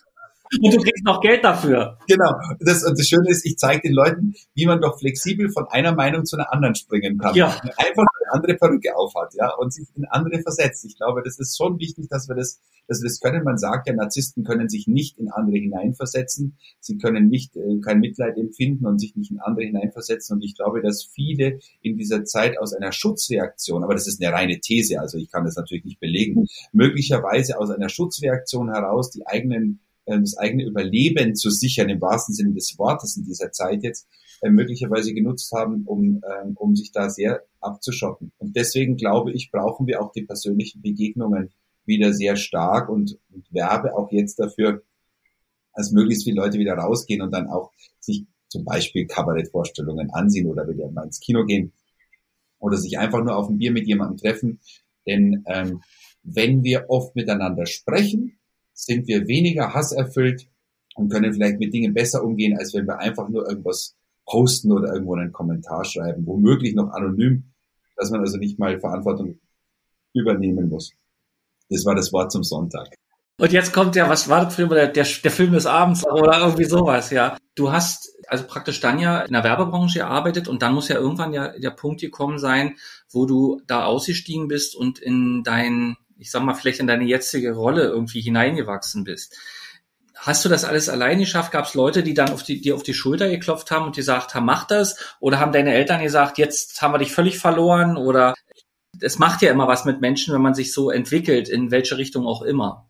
Und du kriegst noch Geld dafür. Genau. Das, und das Schöne ist, ich zeige den Leuten, wie man doch flexibel von einer Meinung zu einer anderen springen kann. Ja. Einfach andere Perücke aufhat, ja, und sich in andere versetzt. Ich glaube, das ist schon wichtig, dass wir das, dass wir das können. Man sagt ja, Narzissten können sich nicht in andere hineinversetzen. Sie können nicht, äh, kein Mitleid empfinden und sich nicht in andere hineinversetzen. Und ich glaube, dass viele in dieser Zeit aus einer Schutzreaktion, aber das ist eine reine These, also ich kann das natürlich nicht belegen, möglicherweise aus einer Schutzreaktion heraus die eigenen äh, das eigene Überleben zu sichern, im wahrsten Sinne des Wortes in dieser Zeit jetzt, äh, möglicherweise genutzt haben, um, äh, um sich da sehr abzuschotten. Und deswegen glaube ich, brauchen wir auch die persönlichen Begegnungen wieder sehr stark und, und werbe auch jetzt dafür, dass möglichst viele Leute wieder rausgehen und dann auch sich zum Beispiel Kabarettvorstellungen ansehen oder wieder mal ins Kino gehen oder sich einfach nur auf ein Bier mit jemandem treffen. Denn ähm, wenn wir oft miteinander sprechen, sind wir weniger hasserfüllt und können vielleicht mit Dingen besser umgehen, als wenn wir einfach nur irgendwas posten oder irgendwo einen Kommentar schreiben, womöglich noch anonym, dass man also nicht mal Verantwortung übernehmen muss. Das war das Wort zum Sonntag. Und jetzt kommt ja, was war das Film, der, der, der Film des Abends oder irgendwie sowas, ja. Du hast also praktisch dann ja in der Werbebranche gearbeitet und dann muss ja irgendwann ja der Punkt gekommen sein, wo du da ausgestiegen bist und in dein ich sag mal, vielleicht in deine jetzige Rolle irgendwie hineingewachsen bist. Hast du das alles allein geschafft? Gab es Leute, die dann auf die, dir auf die Schulter geklopft haben und gesagt haben, mach das? Oder haben deine Eltern gesagt, jetzt haben wir dich völlig verloren? Oder es macht ja immer was mit Menschen, wenn man sich so entwickelt, in welche Richtung auch immer.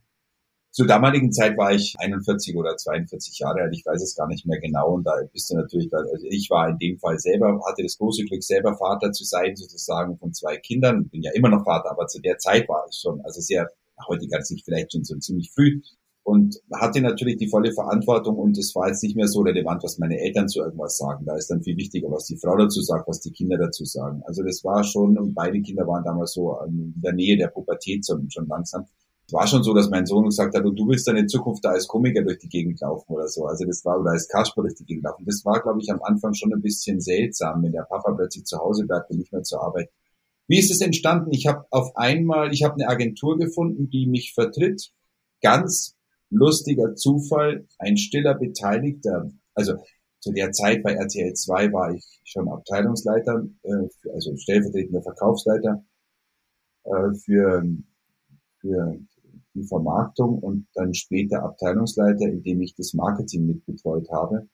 Zur damaligen Zeit war ich 41 oder 42 Jahre alt, ich weiß es gar nicht mehr genau. Und da bist du natürlich, also ich war in dem Fall selber, hatte das große Glück, selber Vater zu sein, sozusagen von zwei Kindern. Bin ja immer noch Vater, aber zu der Zeit war es schon, also sehr, heute ganz nicht vielleicht schon so ziemlich früh. Und hatte natürlich die volle Verantwortung und es war jetzt nicht mehr so relevant, was meine Eltern zu irgendwas sagen. Da ist dann viel wichtiger, was die Frau dazu sagt, was die Kinder dazu sagen. Also das war schon, und beide Kinder waren damals so in der Nähe der Pubertät schon langsam war schon so, dass mein Sohn gesagt hat, du willst in Zukunft da als Komiker durch die Gegend laufen oder so. Also das war, oder als Kasper durch die Gegend laufen. Das war, glaube ich, am Anfang schon ein bisschen seltsam, wenn der Papa plötzlich zu Hause bleibt und nicht mehr zur Arbeit. Wie ist es entstanden? Ich habe auf einmal, ich habe eine Agentur gefunden, die mich vertritt. Ganz lustiger Zufall, ein stiller Beteiligter. Also zu der Zeit bei RTL 2 war ich schon Abteilungsleiter, äh, also stellvertretender Verkaufsleiter äh, für, für die Vermarktung und dann später Abteilungsleiter, indem ich das Marketing mitbetreut habe.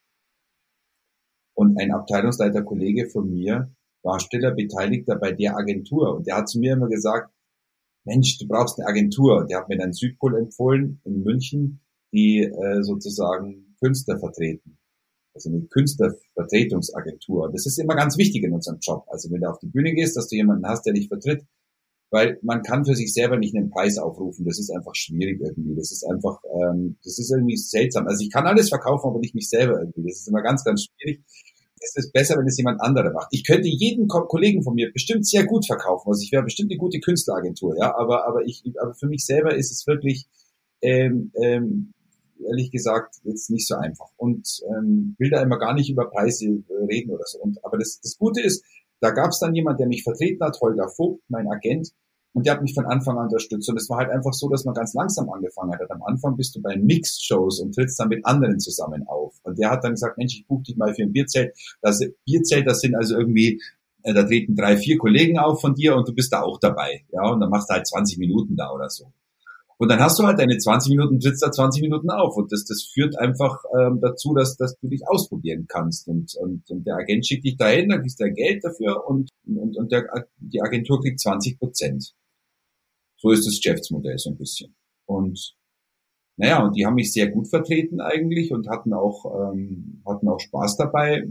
Und ein Abteilungsleiterkollege von mir war stiller Beteiligter bei der Agentur und der hat zu mir immer gesagt, Mensch, du brauchst eine Agentur. Der hat mir dann Südpol empfohlen in München, die äh, sozusagen Künstler vertreten. Also eine Künstlervertretungsagentur. Das ist immer ganz wichtig in unserem Job. Also wenn du auf die Bühne gehst, dass du jemanden hast, der dich vertritt, weil man kann für sich selber nicht einen Preis aufrufen. Das ist einfach schwierig irgendwie. Das ist einfach, ähm, das ist irgendwie seltsam. Also ich kann alles verkaufen, aber nicht mich selber irgendwie. Das ist immer ganz, ganz schwierig. Es ist besser, wenn es jemand anderer macht. Ich könnte jeden Ko Kollegen von mir bestimmt sehr gut verkaufen. Also ich wäre bestimmt eine gute Künstleragentur, ja. Aber, aber ich, aber für mich selber ist es wirklich, ähm, ähm, ehrlich gesagt jetzt nicht so einfach und ähm, will da immer gar nicht über Preise reden oder so. Und aber das, das Gute ist, da gab es dann jemand, der mich vertreten hat, Holger Vogt, mein Agent, und der hat mich von Anfang an unterstützt. Und es war halt einfach so, dass man ganz langsam angefangen hat. Am Anfang bist du bei Mix-Shows und trittst dann mit anderen zusammen auf. Und der hat dann gesagt, Mensch, ich buche dich mal für ein Bierzelt. Das Bierzelt, das sind also irgendwie, äh, da treten drei, vier Kollegen auf von dir und du bist da auch dabei. Ja, und dann machst du halt 20 Minuten da oder so. Und dann hast du halt deine 20 Minuten, trittst da 20 Minuten auf. Und das, das führt einfach ähm, dazu, dass, dass du dich ausprobieren kannst. Und, und, und der Agent schickt dich dahin, dann kriegst du Geld dafür und, und, und der, die Agentur kriegt 20 Prozent. So ist das Geschäftsmodell so ein bisschen. Und naja, und die haben mich sehr gut vertreten eigentlich und hatten auch, ähm, hatten auch Spaß dabei,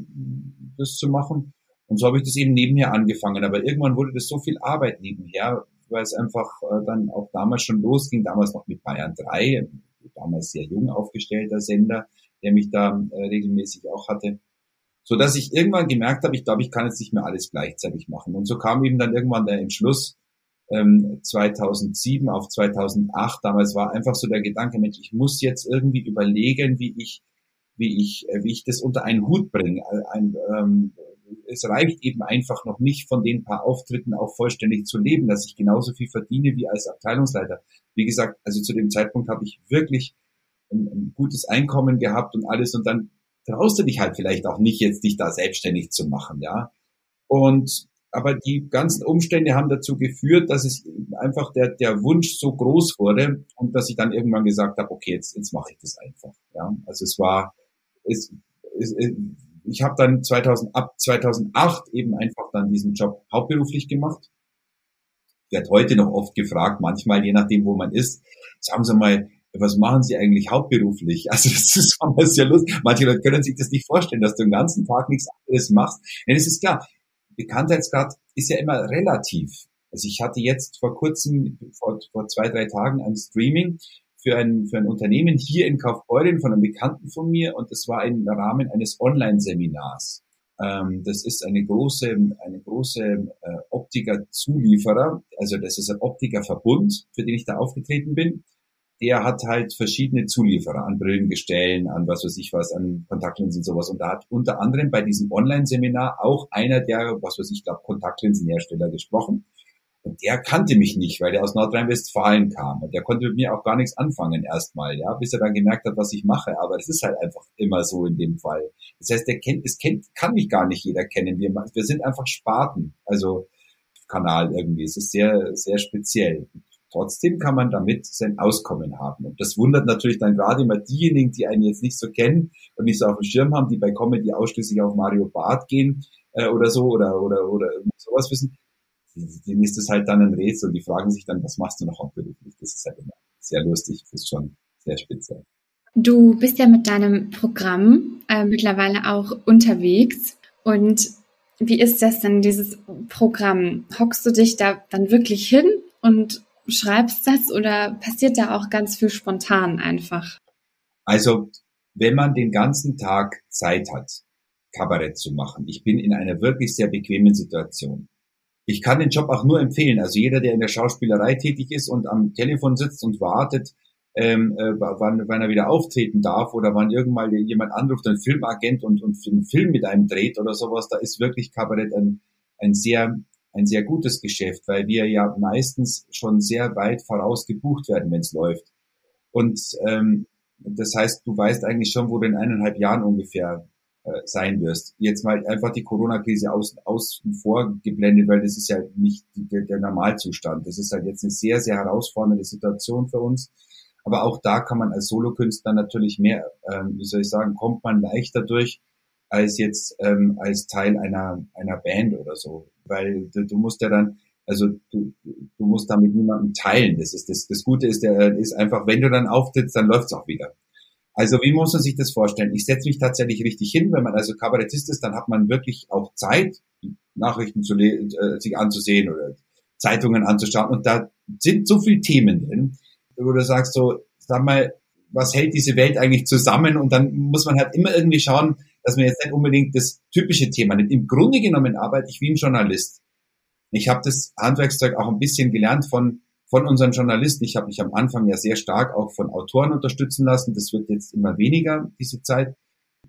das zu machen. Und so habe ich das eben nebenher angefangen. Aber irgendwann wurde das so viel Arbeit nebenher, weil es einfach äh, dann auch damals schon losging, damals noch mit Bayern 3, damals sehr jung aufgestellter Sender, der mich da äh, regelmäßig auch hatte, so dass ich irgendwann gemerkt habe, ich glaube, ich kann jetzt nicht mehr alles gleichzeitig machen. Und so kam eben dann irgendwann der Entschluss, ähm, 2007 auf 2008, damals war einfach so der Gedanke, Mensch, ich muss jetzt irgendwie überlegen, wie ich, wie ich, äh, wie ich das unter einen Hut bringe. Ein, ähm, es reicht eben einfach noch nicht von den paar Auftritten auch vollständig zu leben, dass ich genauso viel verdiene wie als Abteilungsleiter. Wie gesagt, also zu dem Zeitpunkt habe ich wirklich ein, ein gutes Einkommen gehabt und alles und dann traust du dich halt vielleicht auch nicht jetzt dich da selbstständig zu machen, ja. Und aber die ganzen Umstände haben dazu geführt, dass es einfach der, der Wunsch so groß wurde und dass ich dann irgendwann gesagt habe, okay, jetzt, jetzt mache ich das einfach. Ja, also es war, es, es, ich habe dann 2000, ab 2008 eben einfach dann diesen Job hauptberuflich gemacht. Werde heute noch oft gefragt, manchmal je nachdem, wo man ist, sagen Sie mal, was machen Sie eigentlich hauptberuflich? Also das ist manchmal sehr lustig. Manche Leute können sich das nicht vorstellen, dass du den ganzen Tag nichts anderes machst. Denn es ist klar, Bekanntheitsgrad ist ja immer relativ. Also ich hatte jetzt vor kurzem, vor, vor zwei, drei Tagen ein Streaming für ein, für ein Unternehmen hier in Kaufbeuren von einem Bekannten von mir und das war im Rahmen eines Online-Seminars. Ähm, das ist eine große, eine große äh, Optiker-Zulieferer, also das ist ein Optikerverbund, für den ich da aufgetreten bin. Der hat halt verschiedene Zulieferer an Brillengestellen, an was weiß ich was, an Kontaktlinsen und sowas. Und da hat unter anderem bei diesem Online-Seminar auch einer der, was weiß ich, glaube Kontaktlinsenhersteller gesprochen. Und der kannte mich nicht, weil der aus Nordrhein-Westfalen kam. Und der konnte mit mir auch gar nichts anfangen erstmal, ja, bis er dann gemerkt hat, was ich mache. Aber es ist halt einfach immer so in dem Fall. Das heißt, der kennt, es kennt, kann mich gar nicht jeder kennen. Wir, wir sind einfach Spaten, also Kanal irgendwie. Es ist sehr, sehr speziell. Trotzdem kann man damit sein Auskommen haben. Und das wundert natürlich dann gerade immer diejenigen, die einen jetzt nicht so kennen und nicht so auf dem Schirm haben, die bei Comedy ausschließlich auf Mario Barth gehen äh, oder so oder, oder, oder sowas wissen denen ist es halt dann ein Rätsel und die fragen sich dann, was machst du noch hauptberuflich? Das ist halt immer sehr lustig, das ist schon sehr speziell. Du bist ja mit deinem Programm äh, mittlerweile auch unterwegs und wie ist das denn, dieses Programm? Hockst du dich da dann wirklich hin und schreibst das oder passiert da auch ganz viel spontan einfach? Also, wenn man den ganzen Tag Zeit hat, Kabarett zu machen, ich bin in einer wirklich sehr bequemen Situation. Ich kann den Job auch nur empfehlen. Also jeder, der in der Schauspielerei tätig ist und am Telefon sitzt und wartet, ähm, äh, wann, wann er wieder auftreten darf oder wann irgendwann jemand anruft, ein Filmagent und, und einen Film mit einem dreht oder sowas, da ist wirklich Kabarett ein, ein sehr ein sehr gutes Geschäft, weil wir ja meistens schon sehr weit voraus gebucht werden, wenn es läuft. Und ähm, das heißt, du weißt eigentlich schon, wo du in eineinhalb Jahren ungefähr äh, sein wirst. Jetzt mal einfach die Corona-Krise außen, außen vor geblendet, weil das ist ja nicht der, der Normalzustand. Das ist halt jetzt eine sehr, sehr herausfordernde Situation für uns. Aber auch da kann man als Solokünstler natürlich mehr, ähm, wie soll ich sagen, kommt man leichter durch als jetzt ähm, als Teil einer einer Band oder so, weil du, du musst ja dann also du, du musst damit niemandem teilen. Das ist das, das Gute ist, der ist einfach, wenn du dann auftrittst, dann läuft's auch wieder. Also wie muss man sich das vorstellen? Ich setze mich tatsächlich richtig hin. Wenn man also Kabarettist ist, dann hat man wirklich auch Zeit, Nachrichten zu äh, sich anzusehen oder Zeitungen anzuschauen. Und da sind so viele Themen drin, wo du sagst so, sag mal, was hält diese Welt eigentlich zusammen? Und dann muss man halt immer irgendwie schauen, dass man jetzt nicht unbedingt das typische Thema nimmt. Im Grunde genommen arbeite ich wie ein Journalist. Ich habe das Handwerkszeug auch ein bisschen gelernt von, von unseren Journalisten. Ich habe mich am Anfang ja sehr stark auch von Autoren unterstützen lassen. Das wird jetzt immer weniger, diese Zeit.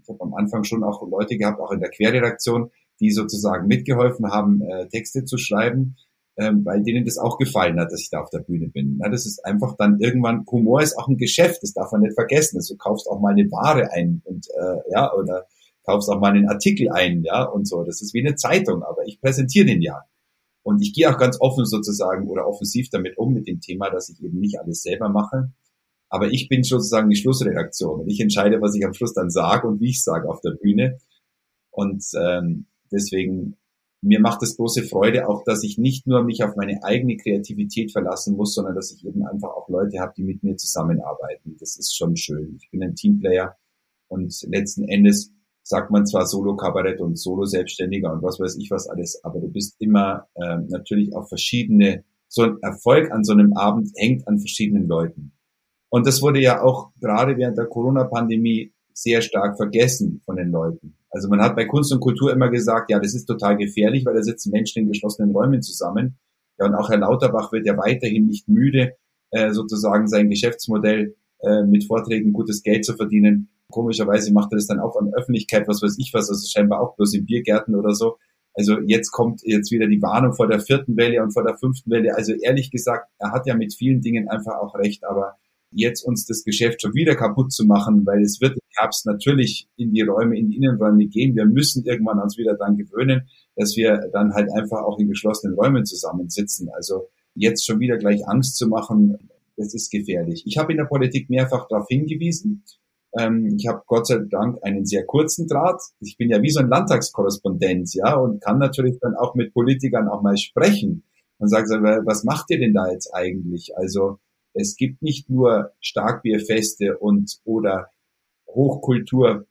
Ich habe am Anfang schon auch Leute gehabt, auch in der Querredaktion, die sozusagen mitgeholfen haben, äh, Texte zu schreiben, ähm, weil denen das auch gefallen hat, dass ich da auf der Bühne bin. Ja, das ist einfach dann irgendwann, Humor ist auch ein Geschäft, das darf man nicht vergessen. Also du kaufst auch mal eine Ware ein und äh, ja, oder kaufst auch mal einen Artikel ein, ja, und so. Das ist wie eine Zeitung, aber ich präsentiere den ja. Und ich gehe auch ganz offen sozusagen oder offensiv damit um mit dem Thema, dass ich eben nicht alles selber mache. Aber ich bin sozusagen die Schlussredaktion und ich entscheide, was ich am Schluss dann sage und wie ich sage auf der Bühne. Und ähm, deswegen mir macht es große Freude auch, dass ich nicht nur mich auf meine eigene Kreativität verlassen muss, sondern dass ich eben einfach auch Leute habe, die mit mir zusammenarbeiten. Das ist schon schön. Ich bin ein Teamplayer und letzten Endes sagt man zwar Solo-Kabarett und Solo-Selbstständiger und was weiß ich was alles, aber du bist immer äh, natürlich auf verschiedene, so ein Erfolg an so einem Abend hängt an verschiedenen Leuten. Und das wurde ja auch gerade während der Corona-Pandemie sehr stark vergessen von den Leuten. Also man hat bei Kunst und Kultur immer gesagt, ja, das ist total gefährlich, weil da sitzen Menschen in geschlossenen Räumen zusammen. Ja, und auch Herr Lauterbach wird ja weiterhin nicht müde, äh, sozusagen sein Geschäftsmodell äh, mit Vorträgen gutes Geld zu verdienen. Komischerweise macht er das dann auch an Öffentlichkeit, was weiß ich was, also scheinbar auch bloß in Biergärten oder so. Also jetzt kommt jetzt wieder die Warnung vor der vierten Welle und vor der fünften Welle. Also ehrlich gesagt, er hat ja mit vielen Dingen einfach auch recht, aber jetzt uns das Geschäft schon wieder kaputt zu machen, weil es wird im Herbst natürlich in die Räume, in die Innenräume gehen. Wir müssen irgendwann uns wieder daran gewöhnen, dass wir dann halt einfach auch in geschlossenen Räumen zusammensitzen. Also jetzt schon wieder gleich Angst zu machen, das ist gefährlich. Ich habe in der Politik mehrfach darauf hingewiesen, ähm, ich habe Gott sei Dank einen sehr kurzen Draht. Ich bin ja wie so ein Landtagskorrespondent, ja, und kann natürlich dann auch mit Politikern auch mal sprechen und sagen, was macht ihr denn da jetzt eigentlich? Also es gibt nicht nur Starkbierfeste und oder Hochkultur,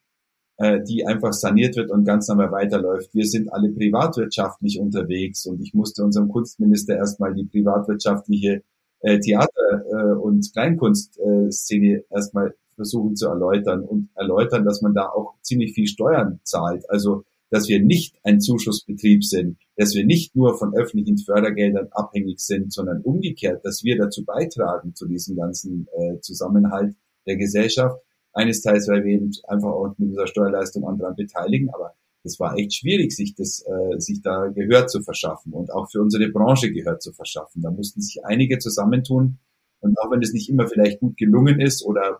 äh, die einfach saniert wird und ganz normal weiterläuft. Wir sind alle privatwirtschaftlich unterwegs und ich musste unserem Kunstminister erstmal die privatwirtschaftliche äh, Theater- äh, und Kleinkunstszene erstmal versuchen zu erläutern und erläutern, dass man da auch ziemlich viel Steuern zahlt. Also, dass wir nicht ein Zuschussbetrieb sind, dass wir nicht nur von öffentlichen Fördergeldern abhängig sind, sondern umgekehrt, dass wir dazu beitragen zu diesem ganzen äh, Zusammenhalt der Gesellschaft. Eines Teils, weil wir eben einfach auch mit dieser Steuerleistung anderen beteiligen, aber es war echt schwierig, sich das, äh, sich da Gehör zu verschaffen und auch für unsere Branche Gehör zu verschaffen. Da mussten sich einige zusammentun und auch wenn es nicht immer vielleicht gut gelungen ist oder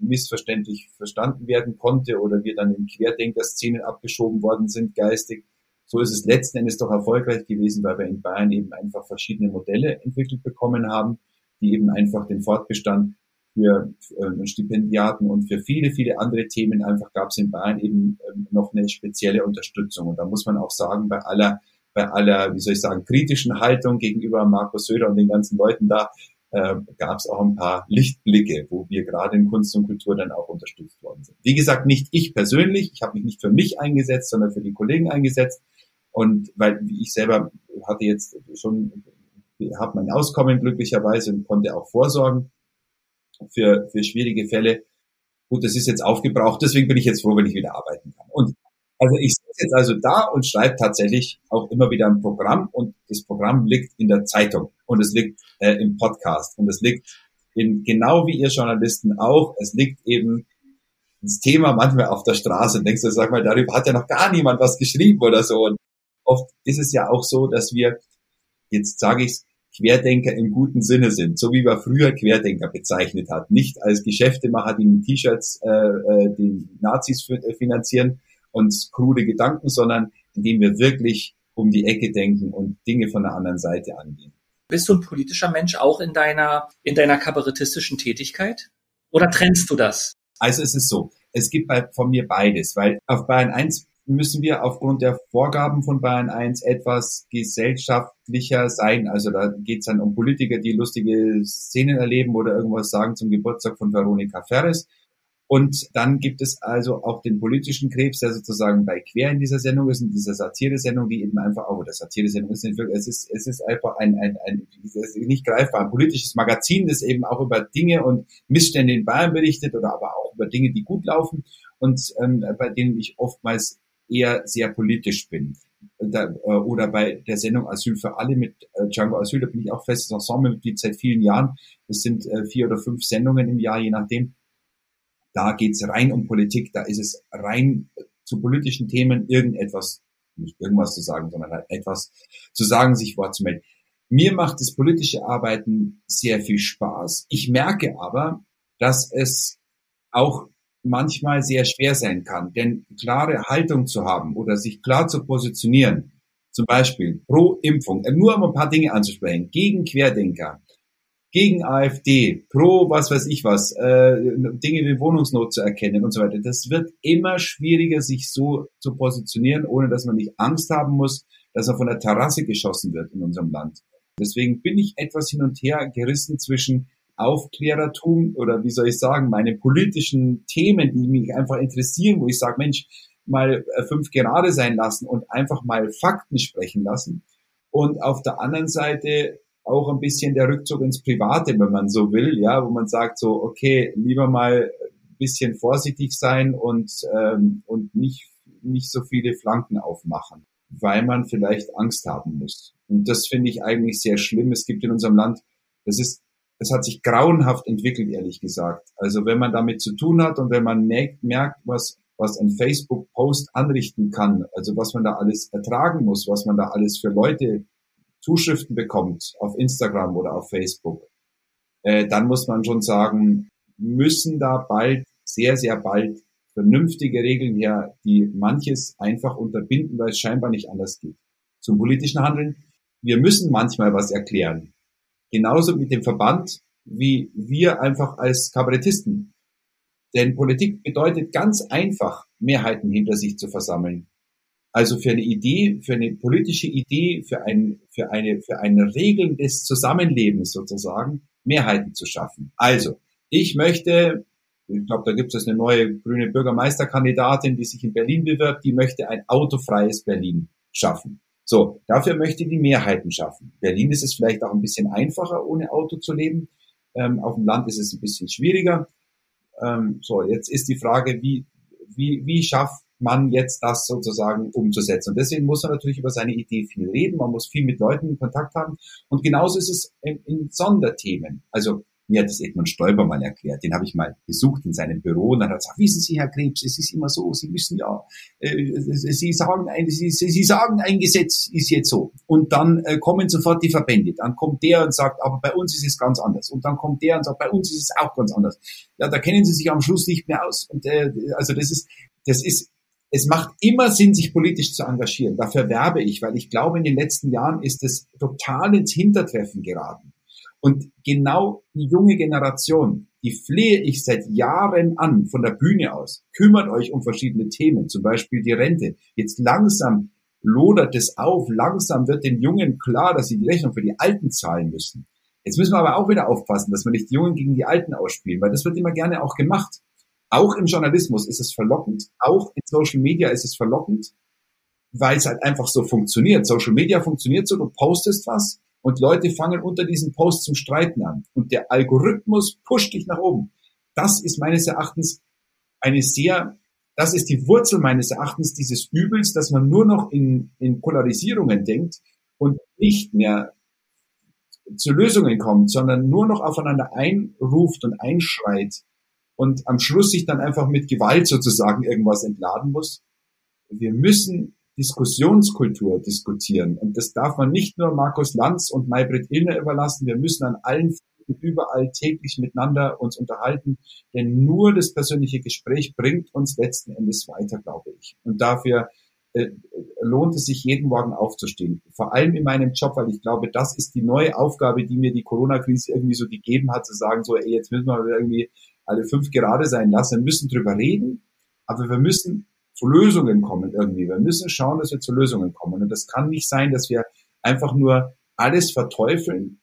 missverständlich verstanden werden konnte oder wir dann in Querdenker-Szenen abgeschoben worden sind geistig. So ist es letzten Endes doch erfolgreich gewesen, weil wir in Bayern eben einfach verschiedene Modelle entwickelt bekommen haben, die eben einfach den Fortbestand für äh, Stipendiaten und für viele, viele andere Themen einfach gab es in Bayern eben ähm, noch eine spezielle Unterstützung. Und da muss man auch sagen, bei aller, bei aller, wie soll ich sagen, kritischen Haltung gegenüber Markus Söder und den ganzen Leuten da, äh, gab es auch ein paar Lichtblicke, wo wir gerade in Kunst und Kultur dann auch unterstützt worden sind. Wie gesagt, nicht ich persönlich, ich habe mich nicht für mich eingesetzt, sondern für die Kollegen eingesetzt. Und weil ich selber hatte jetzt schon, habe mein Auskommen glücklicherweise und konnte auch vorsorgen für, für schwierige Fälle. Gut, das ist jetzt aufgebraucht, deswegen bin ich jetzt froh, wenn ich wieder arbeiten kann. Und also ich sitze jetzt also da und schreibe tatsächlich auch immer wieder ein Programm und das Programm liegt in der Zeitung und es liegt äh, im Podcast und es liegt in, genau wie ihr Journalisten auch, es liegt eben das Thema manchmal auf der Straße denkst du, sag mal, darüber hat ja noch gar niemand was geschrieben oder so. Und oft ist es ja auch so, dass wir, jetzt sage ich Querdenker im guten Sinne sind, so wie man früher Querdenker bezeichnet hat. Nicht als Geschäftemacher, die mit T-Shirts äh, äh, die Nazis finanzieren, und krude Gedanken, sondern indem wir wirklich um die Ecke denken und Dinge von der anderen Seite angehen. Bist du ein politischer Mensch auch in deiner, in deiner kabarettistischen Tätigkeit? Oder trennst du das? Also es ist so, es gibt bei, von mir beides, weil auf Bayern 1 müssen wir aufgrund der Vorgaben von Bayern 1 etwas gesellschaftlicher sein. Also da geht es dann um Politiker, die lustige Szenen erleben oder irgendwas sagen zum Geburtstag von Veronika Ferres. Und dann gibt es also auch den politischen Krebs, der sozusagen bei Quer in dieser Sendung ist, in dieser Satire-Sendung, die eben einfach auch, oder Satire-Sendung ist nicht wirklich, es ist, es ist einfach ein, ein, ein, nicht greifbar, ein politisches Magazin, das eben auch über Dinge und Missstände in Bayern berichtet oder aber auch über Dinge, die gut laufen und ähm, bei denen ich oftmals eher sehr politisch bin. Da, äh, oder bei der Sendung Asyl für alle mit äh, Django Asyl, da bin ich auch festes Ensemblemitglied seit vielen Jahren. Das sind äh, vier oder fünf Sendungen im Jahr, je nachdem. Da geht's rein um Politik, da ist es rein zu politischen Themen irgendetwas, nicht irgendwas zu sagen, sondern halt etwas zu sagen, sich Wort zu melden. Mir macht das politische Arbeiten sehr viel Spaß. Ich merke aber, dass es auch manchmal sehr schwer sein kann. Denn klare Haltung zu haben oder sich klar zu positionieren, zum Beispiel pro Impfung, nur um ein paar Dinge anzusprechen, gegen Querdenker, gegen AfD, pro was weiß ich was, äh, Dinge wie Wohnungsnot zu erkennen und so weiter. Das wird immer schwieriger, sich so zu positionieren, ohne dass man nicht Angst haben muss, dass er von der Terrasse geschossen wird in unserem Land. Deswegen bin ich etwas hin und her gerissen zwischen Aufklärertum oder wie soll ich sagen, meine politischen Themen, die mich einfach interessieren, wo ich sage, Mensch, mal äh, fünf gerade sein lassen und einfach mal Fakten sprechen lassen. Und auf der anderen Seite auch ein bisschen der Rückzug ins Private, wenn man so will, ja, wo man sagt so, okay, lieber mal ein bisschen vorsichtig sein und, ähm, und nicht, nicht so viele Flanken aufmachen, weil man vielleicht Angst haben muss. Und das finde ich eigentlich sehr schlimm. Es gibt in unserem Land, das ist, das hat sich grauenhaft entwickelt, ehrlich gesagt. Also wenn man damit zu tun hat und wenn man merkt, was, was ein Facebook-Post anrichten kann, also was man da alles ertragen muss, was man da alles für Leute Zuschriften bekommt auf Instagram oder auf Facebook, äh, dann muss man schon sagen, müssen da bald, sehr, sehr bald vernünftige Regeln her, die manches einfach unterbinden, weil es scheinbar nicht anders geht. Zum politischen Handeln. Wir müssen manchmal was erklären. Genauso mit dem Verband, wie wir einfach als Kabarettisten. Denn Politik bedeutet ganz einfach, Mehrheiten hinter sich zu versammeln. Also für eine Idee, für eine politische Idee, für ein, für eine, für eine Regeln des Zusammenlebens sozusagen, Mehrheiten zu schaffen. Also, ich möchte, ich glaube, da gibt es eine neue grüne Bürgermeisterkandidatin, die sich in Berlin bewirbt, die möchte ein autofreies Berlin schaffen. So, dafür möchte die Mehrheiten schaffen. Berlin ist es vielleicht auch ein bisschen einfacher, ohne Auto zu leben. Ähm, auf dem Land ist es ein bisschen schwieriger. Ähm, so, jetzt ist die Frage, wie, wie, wie schafft man jetzt das sozusagen umzusetzen. Und deswegen muss man natürlich über seine Idee viel reden, man muss viel mit Leuten in Kontakt haben. Und genauso ist es in, in Sonderthemen. Also mir hat das Edmund Stoiber mal erklärt. Den habe ich mal besucht in seinem Büro und dann hat er gesagt, wissen Sie, Herr Krebs, es ist immer so, Sie müssen ja, äh, Sie sagen, ein, Sie, Sie sagen, ein Gesetz ist jetzt so. Und dann äh, kommen sofort die Verbände. Dann kommt der und sagt, aber bei uns ist es ganz anders. Und dann kommt der und sagt, bei uns ist es auch ganz anders. Ja, da kennen Sie sich am Schluss nicht mehr aus. Und äh, also das ist, das ist es macht immer Sinn, sich politisch zu engagieren. Dafür werbe ich, weil ich glaube, in den letzten Jahren ist es total ins Hintertreffen geraten. Und genau die junge Generation, die flehe ich seit Jahren an von der Bühne aus. Kümmert euch um verschiedene Themen, zum Beispiel die Rente. Jetzt langsam lodert es auf, langsam wird den Jungen klar, dass sie die Rechnung für die Alten zahlen müssen. Jetzt müssen wir aber auch wieder aufpassen, dass wir nicht die Jungen gegen die Alten ausspielen, weil das wird immer gerne auch gemacht. Auch im Journalismus ist es verlockend, auch in Social Media ist es verlockend, weil es halt einfach so funktioniert. Social Media funktioniert so, du postest was und Leute fangen unter diesem Post zum Streiten an und der Algorithmus pusht dich nach oben. Das ist meines Erachtens eine sehr, das ist die Wurzel meines Erachtens dieses Übels, dass man nur noch in, in Polarisierungen denkt und nicht mehr zu Lösungen kommt, sondern nur noch aufeinander einruft und einschreit und am Schluss sich dann einfach mit Gewalt sozusagen irgendwas entladen muss. Wir müssen Diskussionskultur diskutieren. Und das darf man nicht nur Markus Lanz und Maybrit Illner überlassen. Wir müssen an allen überall täglich miteinander uns unterhalten, denn nur das persönliche Gespräch bringt uns letzten Endes weiter, glaube ich. Und dafür äh, lohnt es sich jeden Morgen aufzustehen. Vor allem in meinem Job, weil ich glaube, das ist die neue Aufgabe, die mir die Corona-Krise irgendwie so gegeben hat, zu sagen, so, ey, jetzt müssen wir irgendwie alle fünf gerade sein lassen, wir müssen drüber reden, aber wir müssen zu Lösungen kommen irgendwie. Wir müssen schauen, dass wir zu Lösungen kommen. Und das kann nicht sein, dass wir einfach nur alles verteufeln.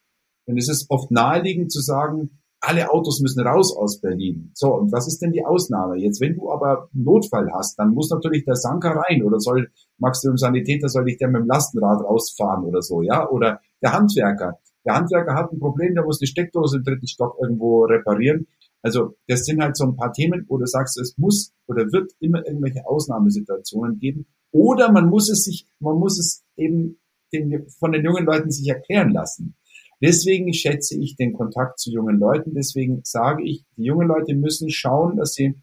Denn es ist oft naheliegend zu sagen, alle Autos müssen raus aus Berlin. So, und was ist denn die Ausnahme? Jetzt, wenn du aber einen Notfall hast, dann muss natürlich der Sanker rein oder soll, im Sanitäter, soll dich der mit dem Lastenrad rausfahren oder so, ja? Oder der Handwerker. Der Handwerker hat ein Problem, der muss die Steckdose im dritten Stock irgendwo reparieren. Also, das sind halt so ein paar Themen, wo du sagst, es muss oder wird immer irgendwelche Ausnahmesituationen geben. Oder man muss es sich, man muss es eben den, von den jungen Leuten sich erklären lassen. Deswegen schätze ich den Kontakt zu jungen Leuten. Deswegen sage ich, die jungen Leute müssen schauen, dass sie,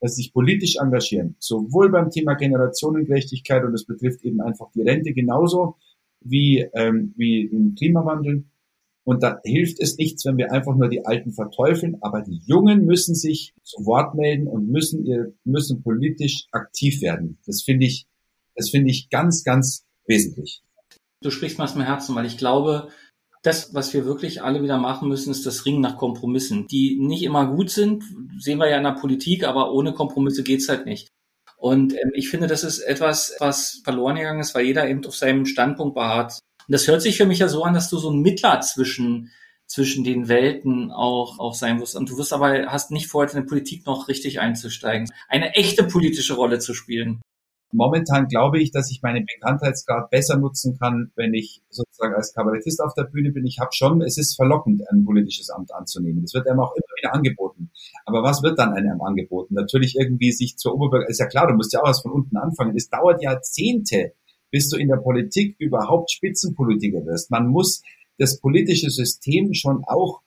dass sie sich politisch engagieren. Sowohl beim Thema Generationengerechtigkeit und das betrifft eben einfach die Rente genauso wie, ähm, wie im Klimawandel. Und da hilft es nichts, wenn wir einfach nur die Alten verteufeln, aber die Jungen müssen sich zu Wort melden und müssen ihr, müssen politisch aktiv werden. Das finde ich, das finde ich ganz, ganz wesentlich. Du sprichst mir aus dem Herzen, weil ich glaube, das, was wir wirklich alle wieder machen müssen, ist das Ringen nach Kompromissen, die nicht immer gut sind, sehen wir ja in der Politik, aber ohne Kompromisse geht's halt nicht. Und ähm, ich finde, das ist etwas, was verloren gegangen ist, weil jeder eben auf seinem Standpunkt beharrt. Und das hört sich für mich ja so an, dass du so ein Mittler zwischen zwischen den Welten auch, auch sein wirst. Und du wirst aber, hast nicht vor, in der Politik noch richtig einzusteigen, eine echte politische Rolle zu spielen. Momentan glaube ich, dass ich meinen Bekanntheitsgrad besser nutzen kann, wenn ich sozusagen als Kabarettist auf der Bühne bin. Ich habe schon, es ist verlockend, ein politisches Amt anzunehmen. Das wird einem auch immer wieder angeboten. Aber was wird dann einem angeboten? Natürlich irgendwie sich zur Oberbürger, ist ja klar, du musst ja auch was von unten anfangen. Es dauert Jahrzehnte, bis du in der Politik überhaupt Spitzenpolitiker wirst. Man muss das politische System schon auch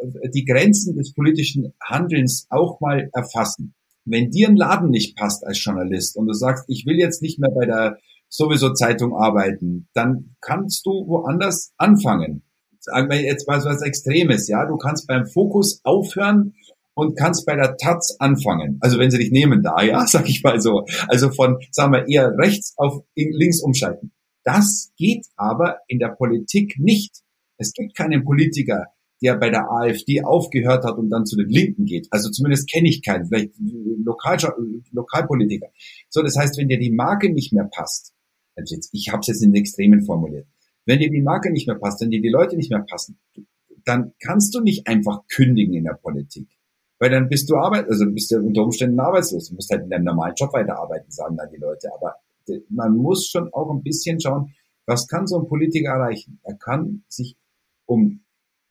äh, die Grenzen des politischen Handelns auch mal erfassen. Wenn dir ein Laden nicht passt als Journalist und du sagst, ich will jetzt nicht mehr bei der sowieso Zeitung arbeiten, dann kannst du woanders anfangen. Sagen wir jetzt mal was Extremes, ja, du kannst beim Fokus aufhören und kannst bei der Taz anfangen. Also wenn sie dich nehmen da, ja, sag ich mal so. Also von, sagen wir, eher rechts auf links umschalten. Das geht aber in der Politik nicht. Es gibt keinen Politiker, der bei der AfD aufgehört hat und dann zu den Linken geht. Also zumindest kenne ich keinen, vielleicht Lokal, Lokalpolitiker. So, das heißt, wenn dir die Marke nicht mehr passt, also ich habe es jetzt in den Extremen formuliert, wenn dir die Marke nicht mehr passt, wenn dir die Leute nicht mehr passen, dann kannst du nicht einfach kündigen in der Politik. Weil dann bist du arbeit, also bist du unter Umständen arbeitslos. Du musst halt in deinem normalen Job weiterarbeiten, sagen dann die Leute. Aber man muss schon auch ein bisschen schauen, was kann so ein Politiker erreichen? Er kann sich um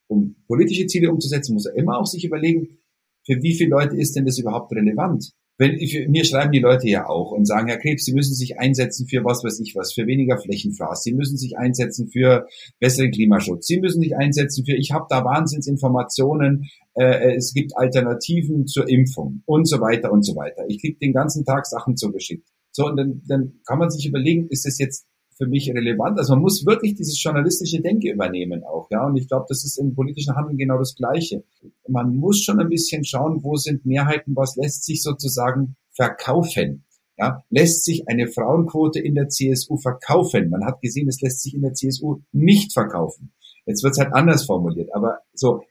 um politische Ziele umzusetzen, muss er immer auch sich überlegen, für wie viele Leute ist denn das überhaupt relevant? Wenn, für, mir schreiben die Leute ja auch und sagen, Herr Krebs, Sie müssen sich einsetzen für was weiß ich was, für weniger Flächenfraß. Sie müssen sich einsetzen für besseren Klimaschutz. Sie müssen sich einsetzen für, ich habe da Wahnsinnsinformationen, äh, es gibt Alternativen zur Impfung und so weiter und so weiter. Ich kriege den ganzen Tag Sachen zugeschickt. So, und dann, dann kann man sich überlegen, ist es jetzt für mich relevant. Also man muss wirklich dieses journalistische Denke übernehmen auch, ja. Und ich glaube, das ist im politischen Handeln genau das Gleiche. Man muss schon ein bisschen schauen, wo sind Mehrheiten, was lässt sich sozusagen verkaufen. Ja, lässt sich eine Frauenquote in der CSU verkaufen? Man hat gesehen, es lässt sich in der CSU nicht verkaufen. Jetzt wird es halt anders formuliert, aber so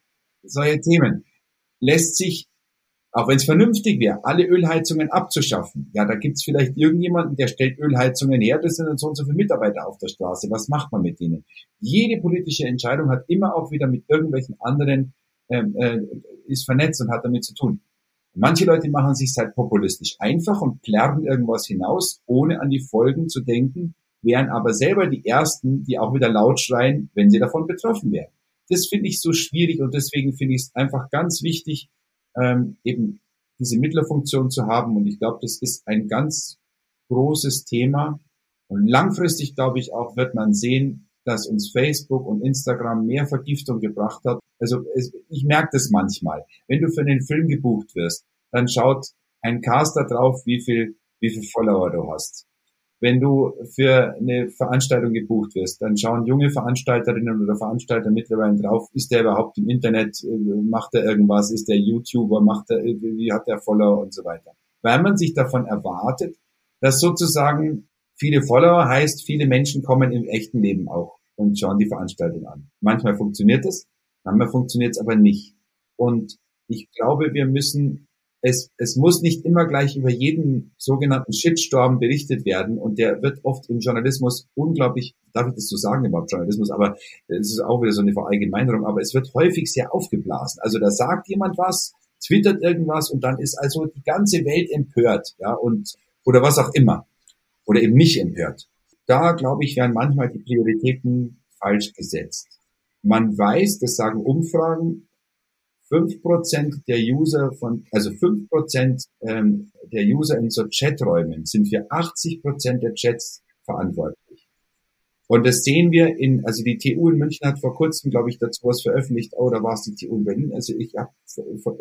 solche Themen. Lässt sich auch wenn es vernünftig wäre, alle Ölheizungen abzuschaffen. Ja, da gibt's vielleicht irgendjemanden, der stellt Ölheizungen her, das sind dann so und so viele Mitarbeiter auf der Straße. Was macht man mit denen? Jede politische Entscheidung hat immer auch wieder mit irgendwelchen anderen, ähm, äh, ist vernetzt und hat damit zu tun. Manche Leute machen sich halt populistisch einfach und plärren irgendwas hinaus, ohne an die Folgen zu denken, wären aber selber die Ersten, die auch wieder laut schreien, wenn sie davon betroffen wären. Das finde ich so schwierig und deswegen finde ich es einfach ganz wichtig, ähm, eben diese Mittlerfunktion zu haben. Und ich glaube, das ist ein ganz großes Thema. Und langfristig, glaube ich, auch wird man sehen, dass uns Facebook und Instagram mehr Vergiftung gebracht hat. Also es, ich merke das manchmal. Wenn du für einen Film gebucht wirst, dann schaut ein Caster drauf, wie viel, wie viel Follower du hast. Wenn du für eine Veranstaltung gebucht wirst, dann schauen junge Veranstalterinnen oder Veranstalter mittlerweile drauf, ist der überhaupt im Internet, äh, macht er irgendwas, ist der YouTuber, macht er, wie hat der Follower und so weiter. Weil man sich davon erwartet, dass sozusagen viele Follower heißt, viele Menschen kommen im echten Leben auch und schauen die Veranstaltung an. Manchmal funktioniert es, manchmal funktioniert es aber nicht. Und ich glaube, wir müssen es, es muss nicht immer gleich über jeden sogenannten Shitstorm berichtet werden und der wird oft im Journalismus unglaublich, darf ich das so sagen überhaupt Journalismus, aber es ist auch wieder so eine Verallgemeinerung, aber es wird häufig sehr aufgeblasen. Also da sagt jemand was, twittert irgendwas und dann ist also die ganze Welt empört, ja, und, oder was auch immer. Oder eben nicht empört. Da, glaube ich, werden manchmal die Prioritäten falsch gesetzt. Man weiß, das sagen Umfragen, fünf Prozent der User von, also fünf Prozent ähm, der User in so Chaträumen sind für 80 Prozent der Chats verantwortlich. Und das sehen wir in, also die TU in München hat vor kurzem, glaube ich, dazu was veröffentlicht, oh, da war es die TU in Berlin. Also ich habe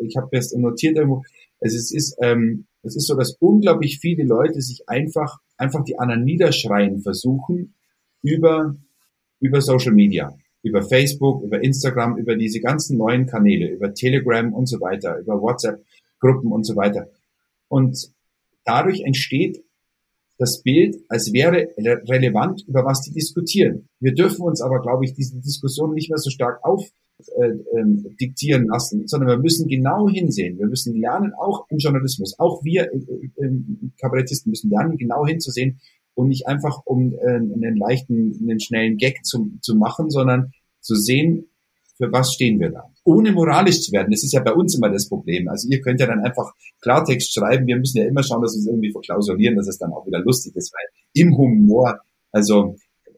ich hab das notiert irgendwo. Also es ist, ähm, es ist so, dass unglaublich viele Leute sich einfach, einfach die anderen niederschreien versuchen über, über Social Media über Facebook, über Instagram, über diese ganzen neuen Kanäle, über Telegram und so weiter, über WhatsApp-Gruppen und so weiter. Und dadurch entsteht das Bild, als wäre relevant, über was die diskutieren. Wir dürfen uns aber, glaube ich, diese Diskussion nicht mehr so stark auf äh, ähm, diktieren lassen, sondern wir müssen genau hinsehen. Wir müssen lernen, auch im Journalismus, auch wir äh, äh, Kabarettisten müssen lernen, genau hinzusehen, und nicht einfach um äh, einen leichten, einen schnellen Gag zu, zu machen, sondern zu sehen, für was stehen wir da. Ohne moralisch zu werden, das ist ja bei uns immer das Problem. Also ihr könnt ja dann einfach Klartext schreiben, wir müssen ja immer schauen, dass wir es irgendwie verklausulieren, dass es dann auch wieder lustig ist, weil im Humor, also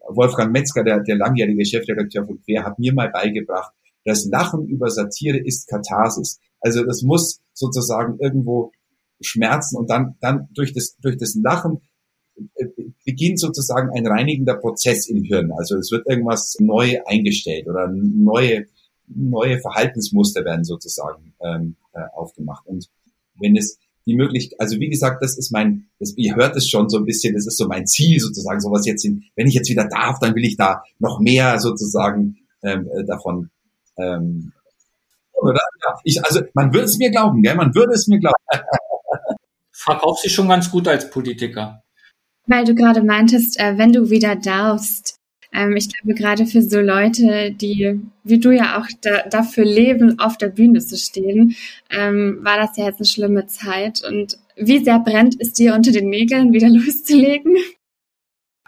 Wolfgang Metzger, der, der langjährige Chefredakteur von Quer, hat mir mal beigebracht, das Lachen über Satire ist Katharsis. Also das muss sozusagen irgendwo schmerzen und dann, dann durch das, durch das Lachen beginnt sozusagen ein reinigender Prozess im Hirn. Also es wird irgendwas neu eingestellt oder neue, neue Verhaltensmuster werden sozusagen ähm, äh, aufgemacht. Und wenn es die Möglichkeit, also wie gesagt, das ist mein, das, ihr hört es schon so ein bisschen, das ist so mein Ziel sozusagen, sowas jetzt in, wenn ich jetzt wieder darf, dann will ich da noch mehr sozusagen ähm, äh, davon ähm, oder? Ja, ich, also man würde es mir glauben, gell? man würde es mir glauben. Verkauft sich schon ganz gut als Politiker. Weil du gerade meintest, äh, wenn du wieder darfst, ähm, ich glaube gerade für so Leute, die wie du ja auch da, dafür leben, auf der Bühne zu stehen, ähm, war das ja jetzt eine schlimme Zeit. Und wie sehr brennt es dir unter den Nägeln, wieder loszulegen?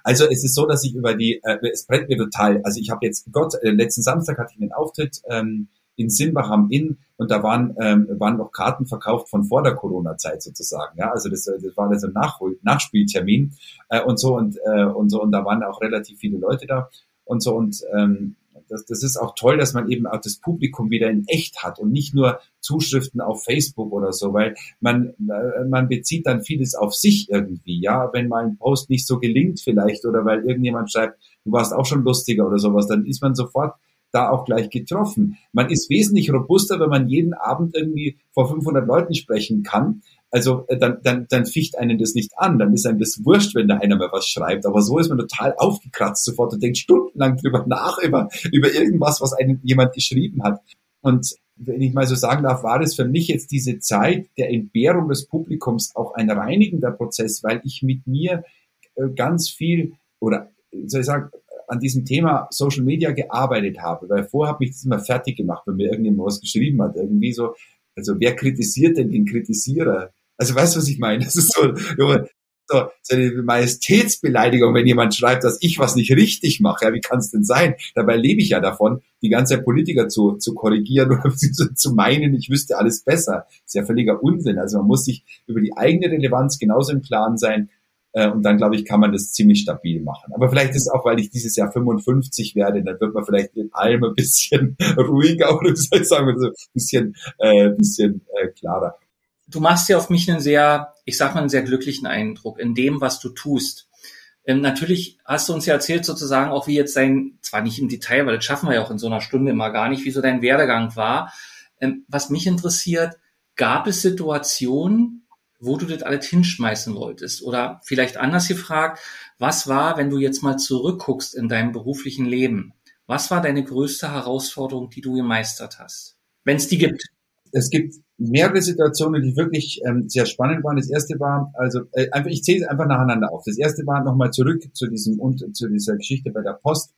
Also es ist so, dass ich über die, äh, es brennt mir total. Also ich habe jetzt, Gott, äh, letzten Samstag hatte ich einen Auftritt ähm, in Simbach am Inn und da waren, ähm, waren noch Karten verkauft von vor der Corona-Zeit sozusagen. Ja, also das, das war also ein Nachhol Nachspieltermin äh, und so und, äh, und so und da waren auch relativ viele Leute da und so und ähm, das, das ist auch toll, dass man eben auch das Publikum wieder in echt hat und nicht nur Zuschriften auf Facebook oder so, weil man, äh, man bezieht dann vieles auf sich irgendwie, ja, wenn mal ein Post nicht so gelingt vielleicht oder weil irgendjemand schreibt, du warst auch schon lustiger oder sowas, dann ist man sofort da auch gleich getroffen. Man ist wesentlich robuster, wenn man jeden Abend irgendwie vor 500 Leuten sprechen kann. Also äh, dann, dann, dann ficht einen das nicht an, dann ist einem das wurscht, wenn da einer mal was schreibt. Aber so ist man total aufgekratzt sofort und denkt stundenlang drüber nach, über, über irgendwas, was einem jemand geschrieben hat. Und wenn ich mal so sagen darf, war das für mich jetzt diese Zeit der Entbehrung des Publikums auch ein reinigender Prozess, weil ich mit mir äh, ganz viel oder soll ich sagen, an diesem Thema Social Media gearbeitet habe, weil vorher habe ich das immer fertig gemacht, wenn mir irgendjemand was geschrieben hat, irgendwie so, also wer kritisiert denn den Kritisierer? Also weißt du, was ich meine? Das ist so, so, eine Majestätsbeleidigung, wenn jemand schreibt, dass ich was nicht richtig mache. Ja, wie kann es denn sein? Dabei lebe ich ja davon, die ganze Zeit Politiker zu, zu korrigieren oder zu, zu meinen, ich wüsste alles besser. Das ist ja völliger Unsinn. Also man muss sich über die eigene Relevanz genauso im Klaren sein, äh, und dann, glaube ich, kann man das ziemlich stabil machen. Aber vielleicht ist es auch, weil ich dieses Jahr 55 werde, dann wird man vielleicht in allem ein bisschen ruhiger oder soll ich sagen, so ein bisschen, äh, bisschen äh, klarer. Du machst ja auf mich einen sehr, ich sag mal, einen sehr glücklichen Eindruck in dem, was du tust. Ähm, natürlich hast du uns ja erzählt sozusagen auch, wie jetzt dein, zwar nicht im Detail, weil das schaffen wir ja auch in so einer Stunde immer gar nicht, wie so dein Werdegang war. Ähm, was mich interessiert, gab es Situationen, wo du das alles hinschmeißen wolltest? Oder vielleicht anders gefragt, was war, wenn du jetzt mal zurückguckst in deinem beruflichen Leben? Was war deine größte Herausforderung, die du gemeistert hast? Wenn es die gibt. Es gibt mehrere Situationen, die wirklich ähm, sehr spannend waren. Das erste war, also äh, einfach, ich zähle es einfach nacheinander auf. Das erste war nochmal zurück zu diesem und zu dieser Geschichte bei der Post.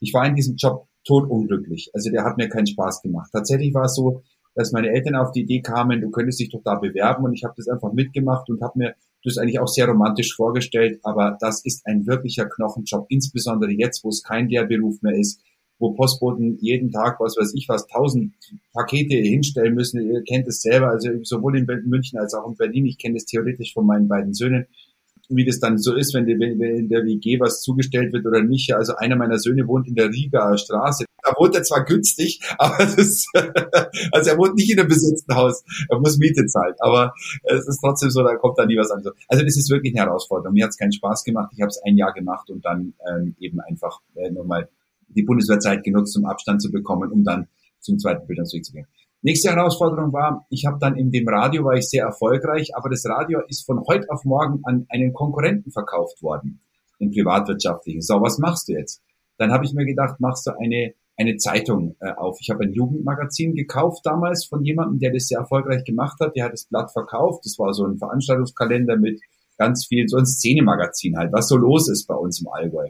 Ich war in diesem Job totunglücklich. Also der hat mir keinen Spaß gemacht. Tatsächlich war es so, dass meine Eltern auf die Idee kamen, du könntest dich doch da bewerben und ich habe das einfach mitgemacht und habe mir das eigentlich auch sehr romantisch vorgestellt, aber das ist ein wirklicher Knochenjob, insbesondere jetzt, wo es kein Lehrberuf mehr ist, wo Postboten jeden Tag, was weiß ich was, tausend Pakete hinstellen müssen. Ihr kennt es selber, also sowohl in München als auch in Berlin. Ich kenne es theoretisch von meinen beiden Söhnen wie das dann so ist, wenn, die, wenn in der WG was zugestellt wird oder nicht. Also einer meiner Söhne wohnt in der Riga Straße. Da wohnt er zwar günstig, aber das, also er wohnt nicht in einem besetzten Haus. Er muss Miete zahlen. Aber es ist trotzdem so, da kommt da nie was an. Also das ist wirklich eine Herausforderung. Mir hat es keinen Spaß gemacht. Ich habe es ein Jahr gemacht und dann ähm, eben einfach äh, nochmal die Bundeswehrzeit genutzt, um Abstand zu bekommen, um dann zum zweiten Bildungsweg zu gehen. Nächste Herausforderung war, ich habe dann in dem Radio war ich sehr erfolgreich, aber das Radio ist von heute auf morgen an einen Konkurrenten verkauft worden, den privatwirtschaftlichen. So, was machst du jetzt? Dann habe ich mir gedacht, machst du eine eine Zeitung äh, auf. Ich habe ein Jugendmagazin gekauft damals von jemandem, der das sehr erfolgreich gemacht hat. Der hat das Blatt verkauft. Das war so ein Veranstaltungskalender mit ganz vielen, so ein Szenemagazin halt, was so los ist bei uns im Allgäu.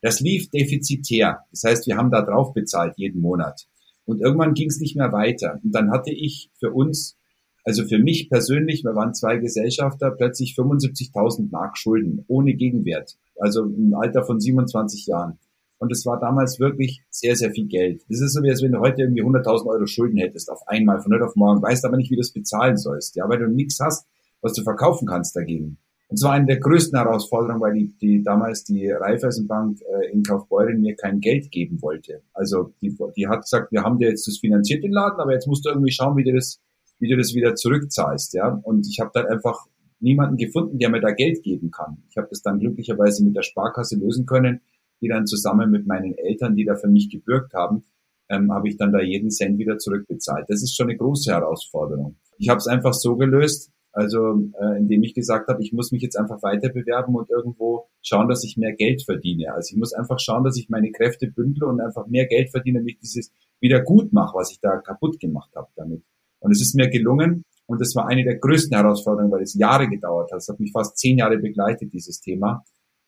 Das lief defizitär. Das heißt, wir haben da drauf bezahlt jeden Monat. Und irgendwann ging es nicht mehr weiter. Und dann hatte ich für uns, also für mich persönlich, wir waren zwei Gesellschafter, plötzlich 75.000 Mark Schulden ohne Gegenwert. Also im Alter von 27 Jahren. Und es war damals wirklich sehr, sehr viel Geld. Das ist so, wie als wenn du heute irgendwie 100.000 Euro Schulden hättest auf einmal, von heute auf morgen, weißt aber nicht, wie du es bezahlen sollst, ja, weil du nichts hast, was du verkaufen kannst dagegen. Und zwar eine der größten Herausforderungen, weil die, die damals die Raiffeisenbank äh, in Kaufbeuren mir kein Geld geben wollte. Also die, die hat gesagt, wir haben dir jetzt das finanziert den Laden, aber jetzt musst du irgendwie schauen, wie du das, wie du das wieder zurückzahlst, ja. Und ich habe dann einfach niemanden gefunden, der mir da Geld geben kann. Ich habe das dann glücklicherweise mit der Sparkasse lösen können, die dann zusammen mit meinen Eltern, die da für mich gebürgt haben, ähm, habe ich dann da jeden Cent wieder zurückbezahlt. Das ist schon eine große Herausforderung. Ich habe es einfach so gelöst, also äh, indem ich gesagt habe, ich muss mich jetzt einfach weiter bewerben und irgendwo schauen, dass ich mehr Geld verdiene. Also ich muss einfach schauen, dass ich meine Kräfte bündle und einfach mehr Geld verdiene, damit ich dieses wieder gut mache, was ich da kaputt gemacht habe damit. Und es ist mir gelungen und das war eine der größten Herausforderungen, weil es Jahre gedauert hat. Es hat mich fast zehn Jahre begleitet, dieses Thema,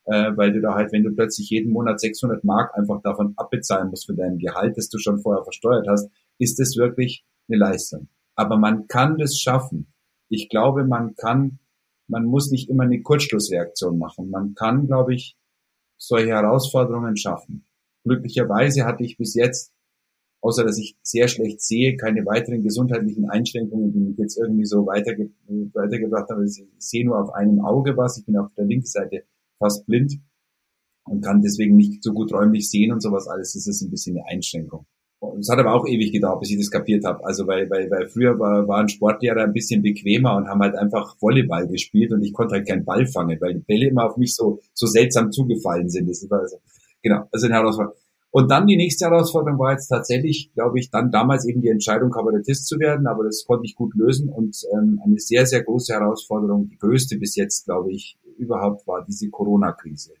äh, weil du da halt, wenn du plötzlich jeden Monat 600 Mark einfach davon abbezahlen musst für dein Gehalt, das du schon vorher versteuert hast, ist das wirklich eine Leistung. Aber man kann das schaffen ich glaube, man kann, man muss nicht immer eine Kurzschlussreaktion machen. Man kann, glaube ich, solche Herausforderungen schaffen. Glücklicherweise hatte ich bis jetzt, außer dass ich sehr schlecht sehe, keine weiteren gesundheitlichen Einschränkungen, die mich jetzt irgendwie so weiterge weitergebracht haben. Ich sehe nur auf einem Auge was. Ich bin auf der linken Seite fast blind und kann deswegen nicht so gut räumlich sehen und sowas alles. Das ist ein bisschen eine Einschränkung. Es hat aber auch ewig gedauert, bis ich das kapiert habe. Also weil, weil, weil früher war, waren Sportlehrer ein bisschen bequemer und haben halt einfach Volleyball gespielt und ich konnte halt keinen Ball fangen, weil die Bälle immer auf mich so, so seltsam zugefallen sind. Das war also, genau, also eine Herausforderung. Und dann die nächste Herausforderung war jetzt tatsächlich, glaube ich, dann damals eben die Entscheidung, Kabarettist zu werden, aber das konnte ich gut lösen und ähm, eine sehr, sehr große Herausforderung, die größte bis jetzt, glaube ich, überhaupt war diese Corona-Krise.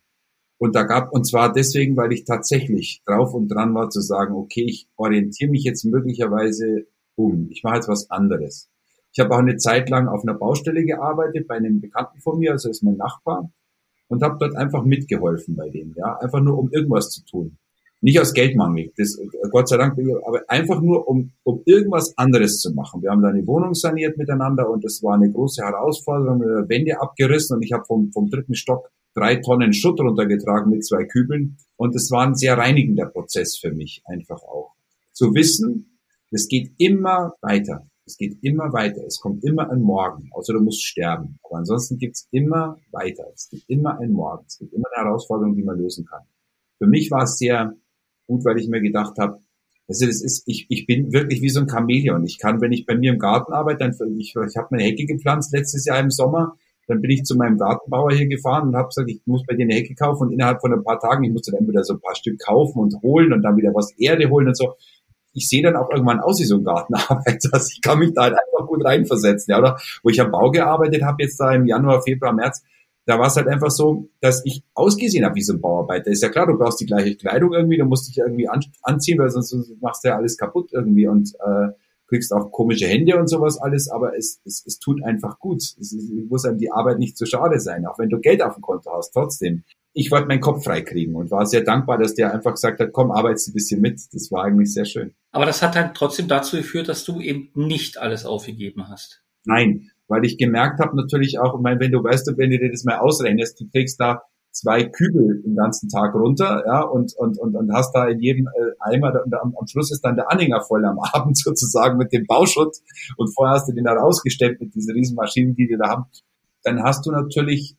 Und da gab, und zwar deswegen, weil ich tatsächlich drauf und dran war zu sagen, okay, ich orientiere mich jetzt möglicherweise um. Ich mache jetzt was anderes. Ich habe auch eine Zeit lang auf einer Baustelle gearbeitet bei einem Bekannten von mir, also ist mein Nachbar, und habe dort einfach mitgeholfen bei dem, ja, einfach nur um irgendwas zu tun. Nicht aus Geldmangel, das, Gott sei Dank, aber einfach nur um, um irgendwas anderes zu machen. Wir haben da eine Wohnung saniert miteinander und das war eine große Herausforderung, Wände abgerissen und ich habe vom, vom dritten Stock drei Tonnen Schutt runtergetragen mit zwei Kübeln. Und es war ein sehr reinigender Prozess für mich einfach auch. Zu wissen, es geht immer weiter. Es geht immer weiter. Es kommt immer ein Morgen, außer du musst sterben. Aber ansonsten gibt's immer weiter. Es gibt immer ein Morgen. Es gibt immer eine Herausforderung, die man lösen kann. Für mich war es sehr gut, weil ich mir gedacht habe, also das ist, ich, ich bin wirklich wie so ein Chamäleon. Ich kann, wenn ich bei mir im Garten arbeite, dann ich, ich habe eine Hecke gepflanzt letztes Jahr im Sommer, dann bin ich zu meinem Gartenbauer hier gefahren und habe gesagt, ich muss bei dir eine Hecke kaufen und innerhalb von ein paar Tagen, ich musste dann wieder so ein paar Stück kaufen und holen und dann wieder was Erde holen und so. ich sehe dann auch irgendwann aus wie so ein Gartenarbeiter. Also ich kann mich da halt einfach gut reinversetzen. Ja, oder wo ich am Bau gearbeitet habe, jetzt da im Januar, Februar, März, da war es halt einfach so, dass ich ausgesehen habe wie so ein Bauarbeiter. Ist ja klar, du brauchst die gleiche Kleidung irgendwie, du musst dich irgendwie an, anziehen, weil sonst machst du ja alles kaputt irgendwie und äh, kriegst auch komische Hände und sowas alles, aber es, es, es tut einfach gut. Es, es muss einem die Arbeit nicht zu schade sein, auch wenn du Geld auf dem Konto hast, trotzdem. Ich wollte meinen Kopf freikriegen und war sehr dankbar, dass der einfach gesagt hat, komm, arbeitest ein bisschen mit. Das war eigentlich sehr schön. Aber das hat dann trotzdem dazu geführt, dass du eben nicht alles aufgegeben hast. Nein, weil ich gemerkt habe natürlich auch, ich meine, wenn du weißt, wenn du dir das mal ausrechnest, du kriegst da zwei Kübel den ganzen Tag runter, ja, und, und, und, und hast da in jedem äh, Eimer, und am, am Schluss ist dann der Anhänger voll am Abend sozusagen mit dem Bauschutt und vorher hast du den da rausgestellt mit diesen riesen Maschinen, die wir da haben, dann hast du natürlich,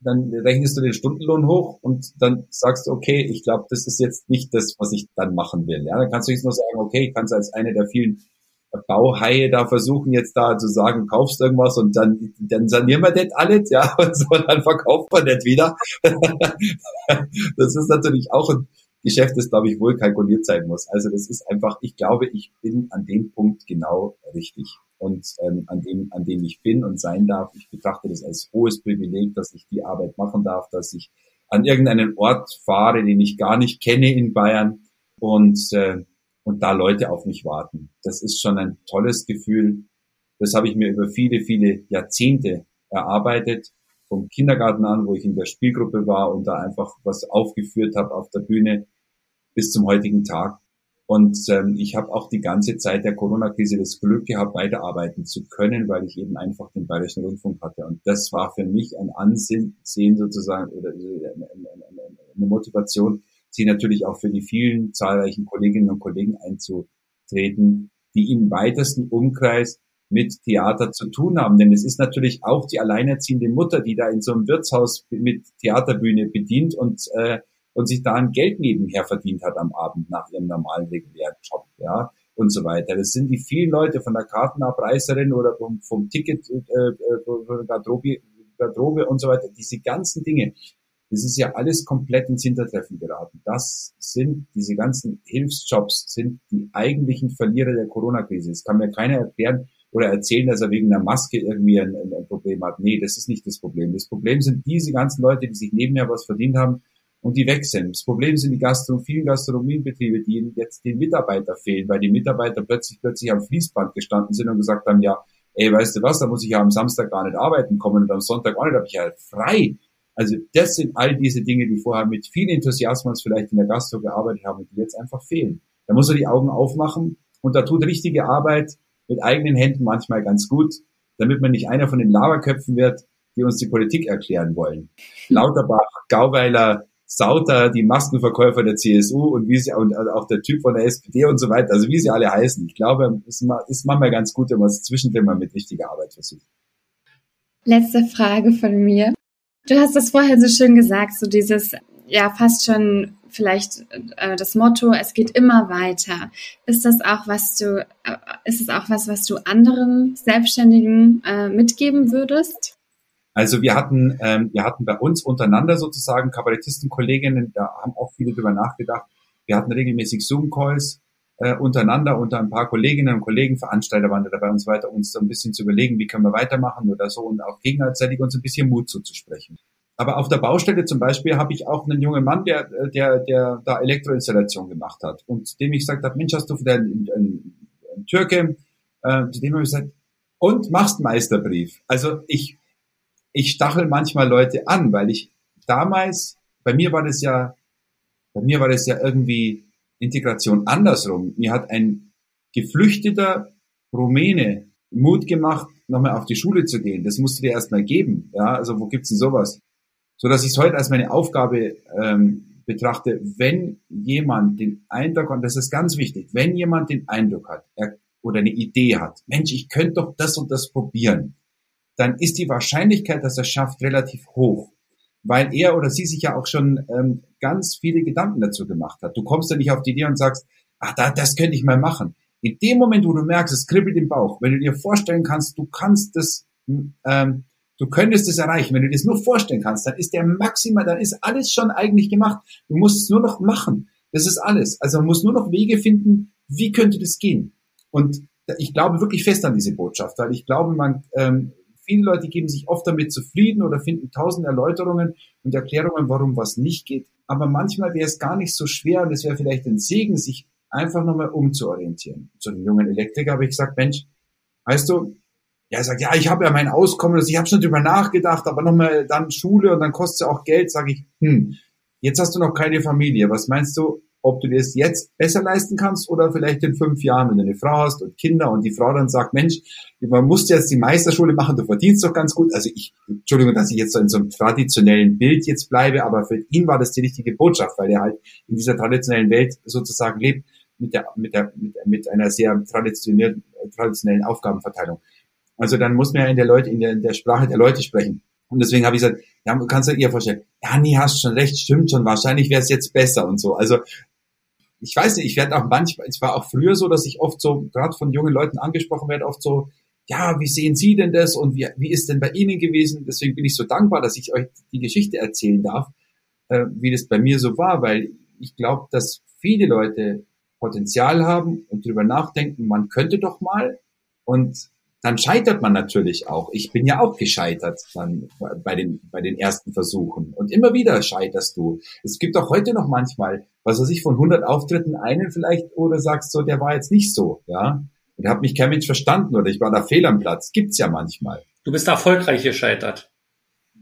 dann rechnest du den Stundenlohn hoch und dann sagst du, okay, ich glaube, das ist jetzt nicht das, was ich dann machen will. Ja, dann kannst du jetzt nur sagen, okay, ich kann es als eine der vielen Bauhaie da versuchen jetzt da zu sagen, kaufst irgendwas und dann, dann sanieren wir das alles, ja, und so, dann verkauft man das wieder. das ist natürlich auch ein Geschäft, das, glaube ich, wohl kalkuliert sein muss. Also das ist einfach, ich glaube, ich bin an dem Punkt genau richtig und ähm, an dem, an dem ich bin und sein darf. Ich betrachte das als hohes Privileg, dass ich die Arbeit machen darf, dass ich an irgendeinen Ort fahre, den ich gar nicht kenne in Bayern und äh, und da Leute auf mich warten. Das ist schon ein tolles Gefühl. Das habe ich mir über viele, viele Jahrzehnte erarbeitet. Vom Kindergarten an, wo ich in der Spielgruppe war und da einfach was aufgeführt habe auf der Bühne bis zum heutigen Tag. Und ähm, ich habe auch die ganze Zeit der Corona-Krise das Glück gehabt, weiterarbeiten zu können, weil ich eben einfach den Bayerischen Rundfunk hatte. Und das war für mich ein Ansehen sozusagen oder eine Motivation, sie natürlich auch für die vielen zahlreichen Kolleginnen und Kollegen einzutreten, die im weitesten Umkreis mit Theater zu tun haben. Denn es ist natürlich auch die alleinerziehende Mutter, die da in so einem Wirtshaus mit Theaterbühne bedient und, äh, und sich da ein Geld nebenher verdient hat am Abend nach ihrem normalen regulären Job, ja, und so weiter. Das sind die vielen Leute von der Kartenabreißerin oder vom, vom Ticket, äh, äh von der Garderobe, Garderobe und so weiter. Diese ganzen Dinge, das ist ja alles komplett ins Hintertreffen geraten. Das sind, diese ganzen Hilfsjobs sind die eigentlichen Verlierer der Corona-Krise. Es kann mir keiner erklären oder erzählen, dass er wegen einer Maske irgendwie ein, ein, Problem hat. Nee, das ist nicht das Problem. Das Problem sind diese ganzen Leute, die sich nebenher was verdient haben und die weg sind. Das Problem sind die Gastro vielen Gastronomiebetriebe, die jetzt den Mitarbeiter fehlen, weil die Mitarbeiter plötzlich plötzlich am Fließband gestanden sind und gesagt haben, ja, ey, weißt du was, da muss ich ja am Samstag gar nicht arbeiten kommen und am Sonntag auch nicht, habe ich ja frei. Also das sind all diese Dinge, die vorher mit viel Enthusiasmus vielleicht in der Gastro gearbeitet haben und die jetzt einfach fehlen. Da muss er die Augen aufmachen und da tut richtige Arbeit mit eigenen Händen manchmal ganz gut, damit man nicht einer von den Laberköpfen wird, die uns die Politik erklären wollen. Lauterbach, Gauweiler, Sauter, die Maskenverkäufer der CSU und wie sie und auch der Typ von der SPD und so weiter, also wie sie alle heißen. Ich glaube, es ist manchmal ganz gut, wenn man es zwischendrin mal mit richtiger Arbeit versucht. Letzte Frage von mir. Du hast das vorher so schön gesagt, so dieses, ja, fast schon vielleicht äh, das Motto, es geht immer weiter. Ist das auch was du, äh, ist es auch was, was du anderen Selbstständigen äh, mitgeben würdest? Also wir hatten, ähm, wir hatten bei uns untereinander sozusagen Kabarettisten-Kolleginnen, da haben auch viele drüber nachgedacht. Wir hatten regelmäßig Zoom-Calls äh, untereinander, unter ein paar Kolleginnen und Kollegen, Veranstalter waren da dabei und so weiter, uns so ein bisschen zu überlegen, wie können wir weitermachen oder so und auch gegenseitig uns ein bisschen Mut zuzusprechen. Aber auf der Baustelle zum Beispiel habe ich auch einen jungen Mann, der, der, der da Elektroinstallation gemacht hat und dem ich gesagt habe, Mensch, hast du für einen, einen, einen Türke, äh, zu dem habe ich gesagt, und machst Meisterbrief. Also ich, ich stachel manchmal Leute an, weil ich damals, bei mir war das ja, bei mir war das ja irgendwie Integration andersrum. Mir hat ein geflüchteter Rumäne Mut gemacht, nochmal auf die Schule zu gehen. Das musst du dir erstmal geben. Ja, also wo gibt's denn sowas? So dass ich es heute als meine Aufgabe ähm, betrachte, wenn jemand den Eindruck, und das ist ganz wichtig, wenn jemand den Eindruck hat er, oder eine Idee hat, Mensch, ich könnte doch das und das probieren, dann ist die Wahrscheinlichkeit, dass er schafft, relativ hoch weil er oder sie sich ja auch schon ähm, ganz viele Gedanken dazu gemacht hat. Du kommst ja nicht auf die Idee und sagst, ach, da, das könnte ich mal machen. In dem Moment, wo du merkst, es kribbelt im Bauch, wenn du dir vorstellen kannst, du kannst das, ähm, du könntest es erreichen, wenn du dir das nur vorstellen kannst, dann ist der maximal, dann ist alles schon eigentlich gemacht. Du musst es nur noch machen. Das ist alles. Also man muss nur noch Wege finden, wie könnte das gehen? Und ich glaube wirklich fest an diese Botschaft, weil ich glaube, man, ähm, viele Leute geben sich oft damit zufrieden oder finden tausend Erläuterungen und Erklärungen, warum was nicht geht. Aber manchmal wäre es gar nicht so schwer und es wäre vielleicht ein Segen, sich einfach nochmal umzuorientieren. Zu dem jungen Elektriker habe ich gesagt, Mensch, weißt du, ja, er sagt, ja, ich habe ja mein Auskommen, also ich habe schon drüber nachgedacht, aber nochmal dann Schule und dann kostet es auch Geld, sage ich, hm, jetzt hast du noch keine Familie. Was meinst du, ob du dir das jetzt besser leisten kannst oder vielleicht in fünf Jahren, wenn du eine Frau hast und Kinder und die Frau dann sagt, Mensch, man muss jetzt die Meisterschule machen, du verdienst doch ganz gut. Also ich, Entschuldigung, dass ich jetzt so in so einem traditionellen Bild jetzt bleibe, aber für ihn war das die richtige Botschaft, weil er halt in dieser traditionellen Welt sozusagen lebt mit der, mit der, mit, mit einer sehr traditionellen, traditionellen Aufgabenverteilung. Also dann muss man ja in der Leute, in der, in der Sprache der Leute sprechen. Und deswegen habe ich gesagt, ja, kannst du dir vorstellen, ja, nee, hast schon recht, stimmt schon, wahrscheinlich wäre es jetzt besser und so. Also ich weiß nicht, ich werde auch manchmal, es war auch früher so, dass ich oft so, gerade von jungen Leuten angesprochen werde, oft so, ja, wie sehen Sie denn das und wie, wie ist denn bei Ihnen gewesen? Deswegen bin ich so dankbar, dass ich euch die Geschichte erzählen darf, äh, wie das bei mir so war, weil ich glaube, dass viele Leute Potenzial haben und drüber nachdenken, man könnte doch mal und dann scheitert man natürlich auch. Ich bin ja auch gescheitert dann bei den, bei den ersten Versuchen. Und immer wieder scheiterst du. Es gibt auch heute noch manchmal, was weiß ich, von 100 Auftritten einen vielleicht, oder sagst so, der war jetzt nicht so, ja. Und da hat mich kein Mensch verstanden oder ich war da fehl am Platz. Gibt's ja manchmal. Du bist erfolgreich gescheitert.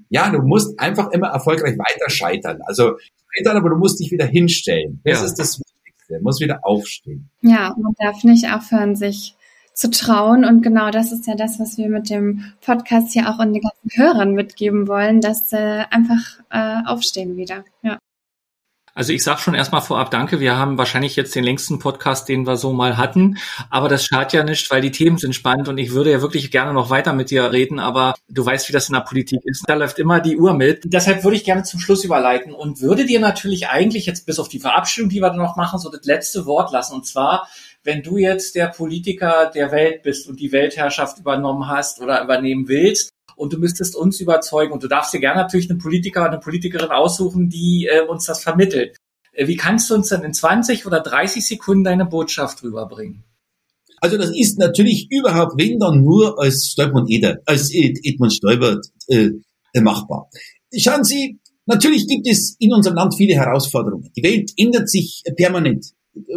Ja, du musst einfach immer erfolgreich weiter scheitern. Also scheitern, aber du musst dich wieder hinstellen. Das ja. ist das Wichtigste. Du musst wieder aufstehen. Ja, man darf nicht aufhören, sich zu trauen. Und genau das ist ja das, was wir mit dem Podcast hier auch an den ganzen Hörern mitgeben wollen, dass äh, einfach äh, aufstehen wieder. Ja. Also ich sage schon erstmal vorab Danke. Wir haben wahrscheinlich jetzt den längsten Podcast, den wir so mal hatten. Aber das schadet ja nicht, weil die Themen sind spannend und ich würde ja wirklich gerne noch weiter mit dir reden. Aber du weißt, wie das in der Politik ist. Da läuft immer die Uhr mit. Deshalb würde ich gerne zum Schluss überleiten und würde dir natürlich eigentlich jetzt bis auf die Verabschiedung, die wir noch machen, so das letzte Wort lassen. Und zwar wenn du jetzt der Politiker der Welt bist und die Weltherrschaft übernommen hast oder übernehmen willst und du müsstest uns überzeugen und du darfst dir gerne natürlich einen Politiker, eine Politikerin aussuchen, die äh, uns das vermittelt. Äh, wie kannst du uns dann in 20 oder 30 Sekunden deine Botschaft rüberbringen? Also das ist natürlich überhaupt, wenn dann nur als Stolper Eder, als Edmund Stoiber äh, machbar. Schauen Sie, natürlich gibt es in unserem Land viele Herausforderungen. Die Welt ändert sich permanent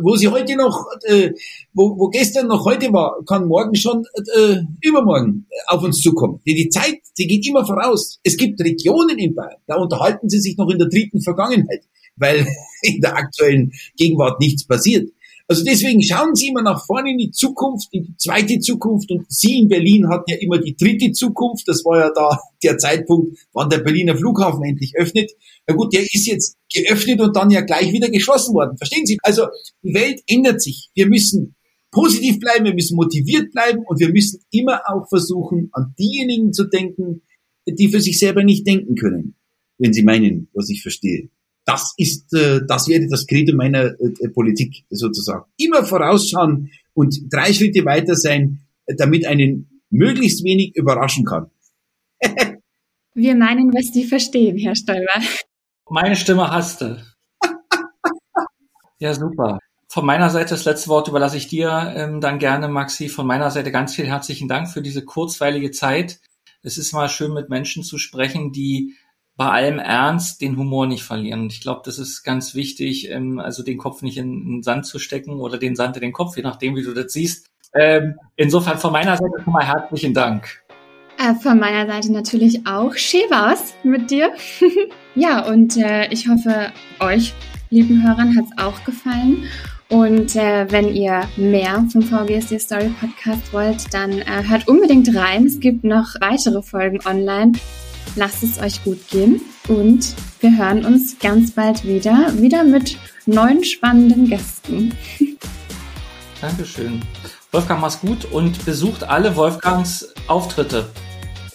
wo sie heute noch, äh, wo, wo gestern noch heute war, kann morgen schon äh, übermorgen auf uns zukommen. Die, die Zeit, die geht immer voraus. Es gibt Regionen in Bayern, da unterhalten sie sich noch in der dritten Vergangenheit, weil in der aktuellen Gegenwart nichts passiert. Also deswegen schauen Sie immer nach vorne in die Zukunft, in die zweite Zukunft. Und Sie in Berlin hatten ja immer die dritte Zukunft. Das war ja da der Zeitpunkt, wann der Berliner Flughafen endlich öffnet. Na gut, der ist jetzt geöffnet und dann ja gleich wieder geschlossen worden. Verstehen Sie? Also die Welt ändert sich. Wir müssen positiv bleiben, wir müssen motiviert bleiben und wir müssen immer auch versuchen, an diejenigen zu denken, die für sich selber nicht denken können, wenn Sie meinen, was ich verstehe. Das ist, äh, das wäre das Credo meiner äh, Politik sozusagen. Immer vorausschauen und drei Schritte weiter sein, damit einen möglichst wenig überraschen kann. Wir meinen, was Sie verstehen, Herr Stolber. Meine Stimme hasste. ja, super. Von meiner Seite das letzte Wort überlasse ich dir ähm, dann gerne, Maxi. Von meiner Seite ganz viel herzlichen Dank für diese kurzweilige Zeit. Es ist mal schön, mit Menschen zu sprechen, die bei allem Ernst den Humor nicht verlieren. Und ich glaube, das ist ganz wichtig, ähm, also den Kopf nicht in, den Sand zu stecken oder den Sand in den Kopf, je nachdem, wie du das siehst. Ähm, insofern von meiner Seite schon mal herzlichen Dank. Äh, von meiner Seite natürlich auch. Schön war's mit dir. ja, und äh, ich hoffe, euch, lieben Hörern, hat's auch gefallen. Und äh, wenn ihr mehr vom VGSD Story Podcast wollt, dann äh, hört unbedingt rein. Es gibt noch weitere Folgen online. Lasst es euch gut gehen und wir hören uns ganz bald wieder, wieder mit neuen spannenden Gästen. Dankeschön. Wolfgang, mach's gut und besucht alle Wolfgangs Auftritte.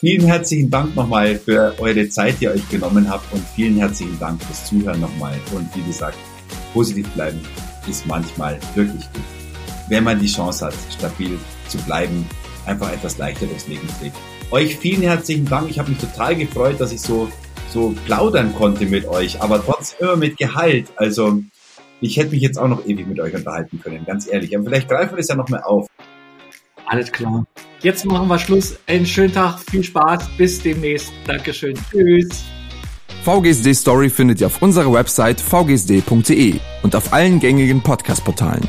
Vielen herzlichen Dank nochmal für eure Zeit, die ihr euch genommen habt und vielen herzlichen Dank fürs Zuhören nochmal. Und wie gesagt, positiv bleiben ist manchmal wirklich gut. Wenn man die Chance hat, stabil zu bleiben, einfach etwas leichter durchs Leben trägt. Euch vielen herzlichen Dank. Ich habe mich total gefreut, dass ich so, so plaudern konnte mit euch, aber trotzdem immer mit Gehalt. Also Ich hätte mich jetzt auch noch ewig mit euch unterhalten können, ganz ehrlich. Aber vielleicht greifen wir das ja noch mal auf. Alles klar. Jetzt machen wir Schluss. Einen schönen Tag, viel Spaß, bis demnächst. Dankeschön. Tschüss. VGSD Story findet ihr auf unserer Website vgsd.de und auf allen gängigen Podcast-Portalen.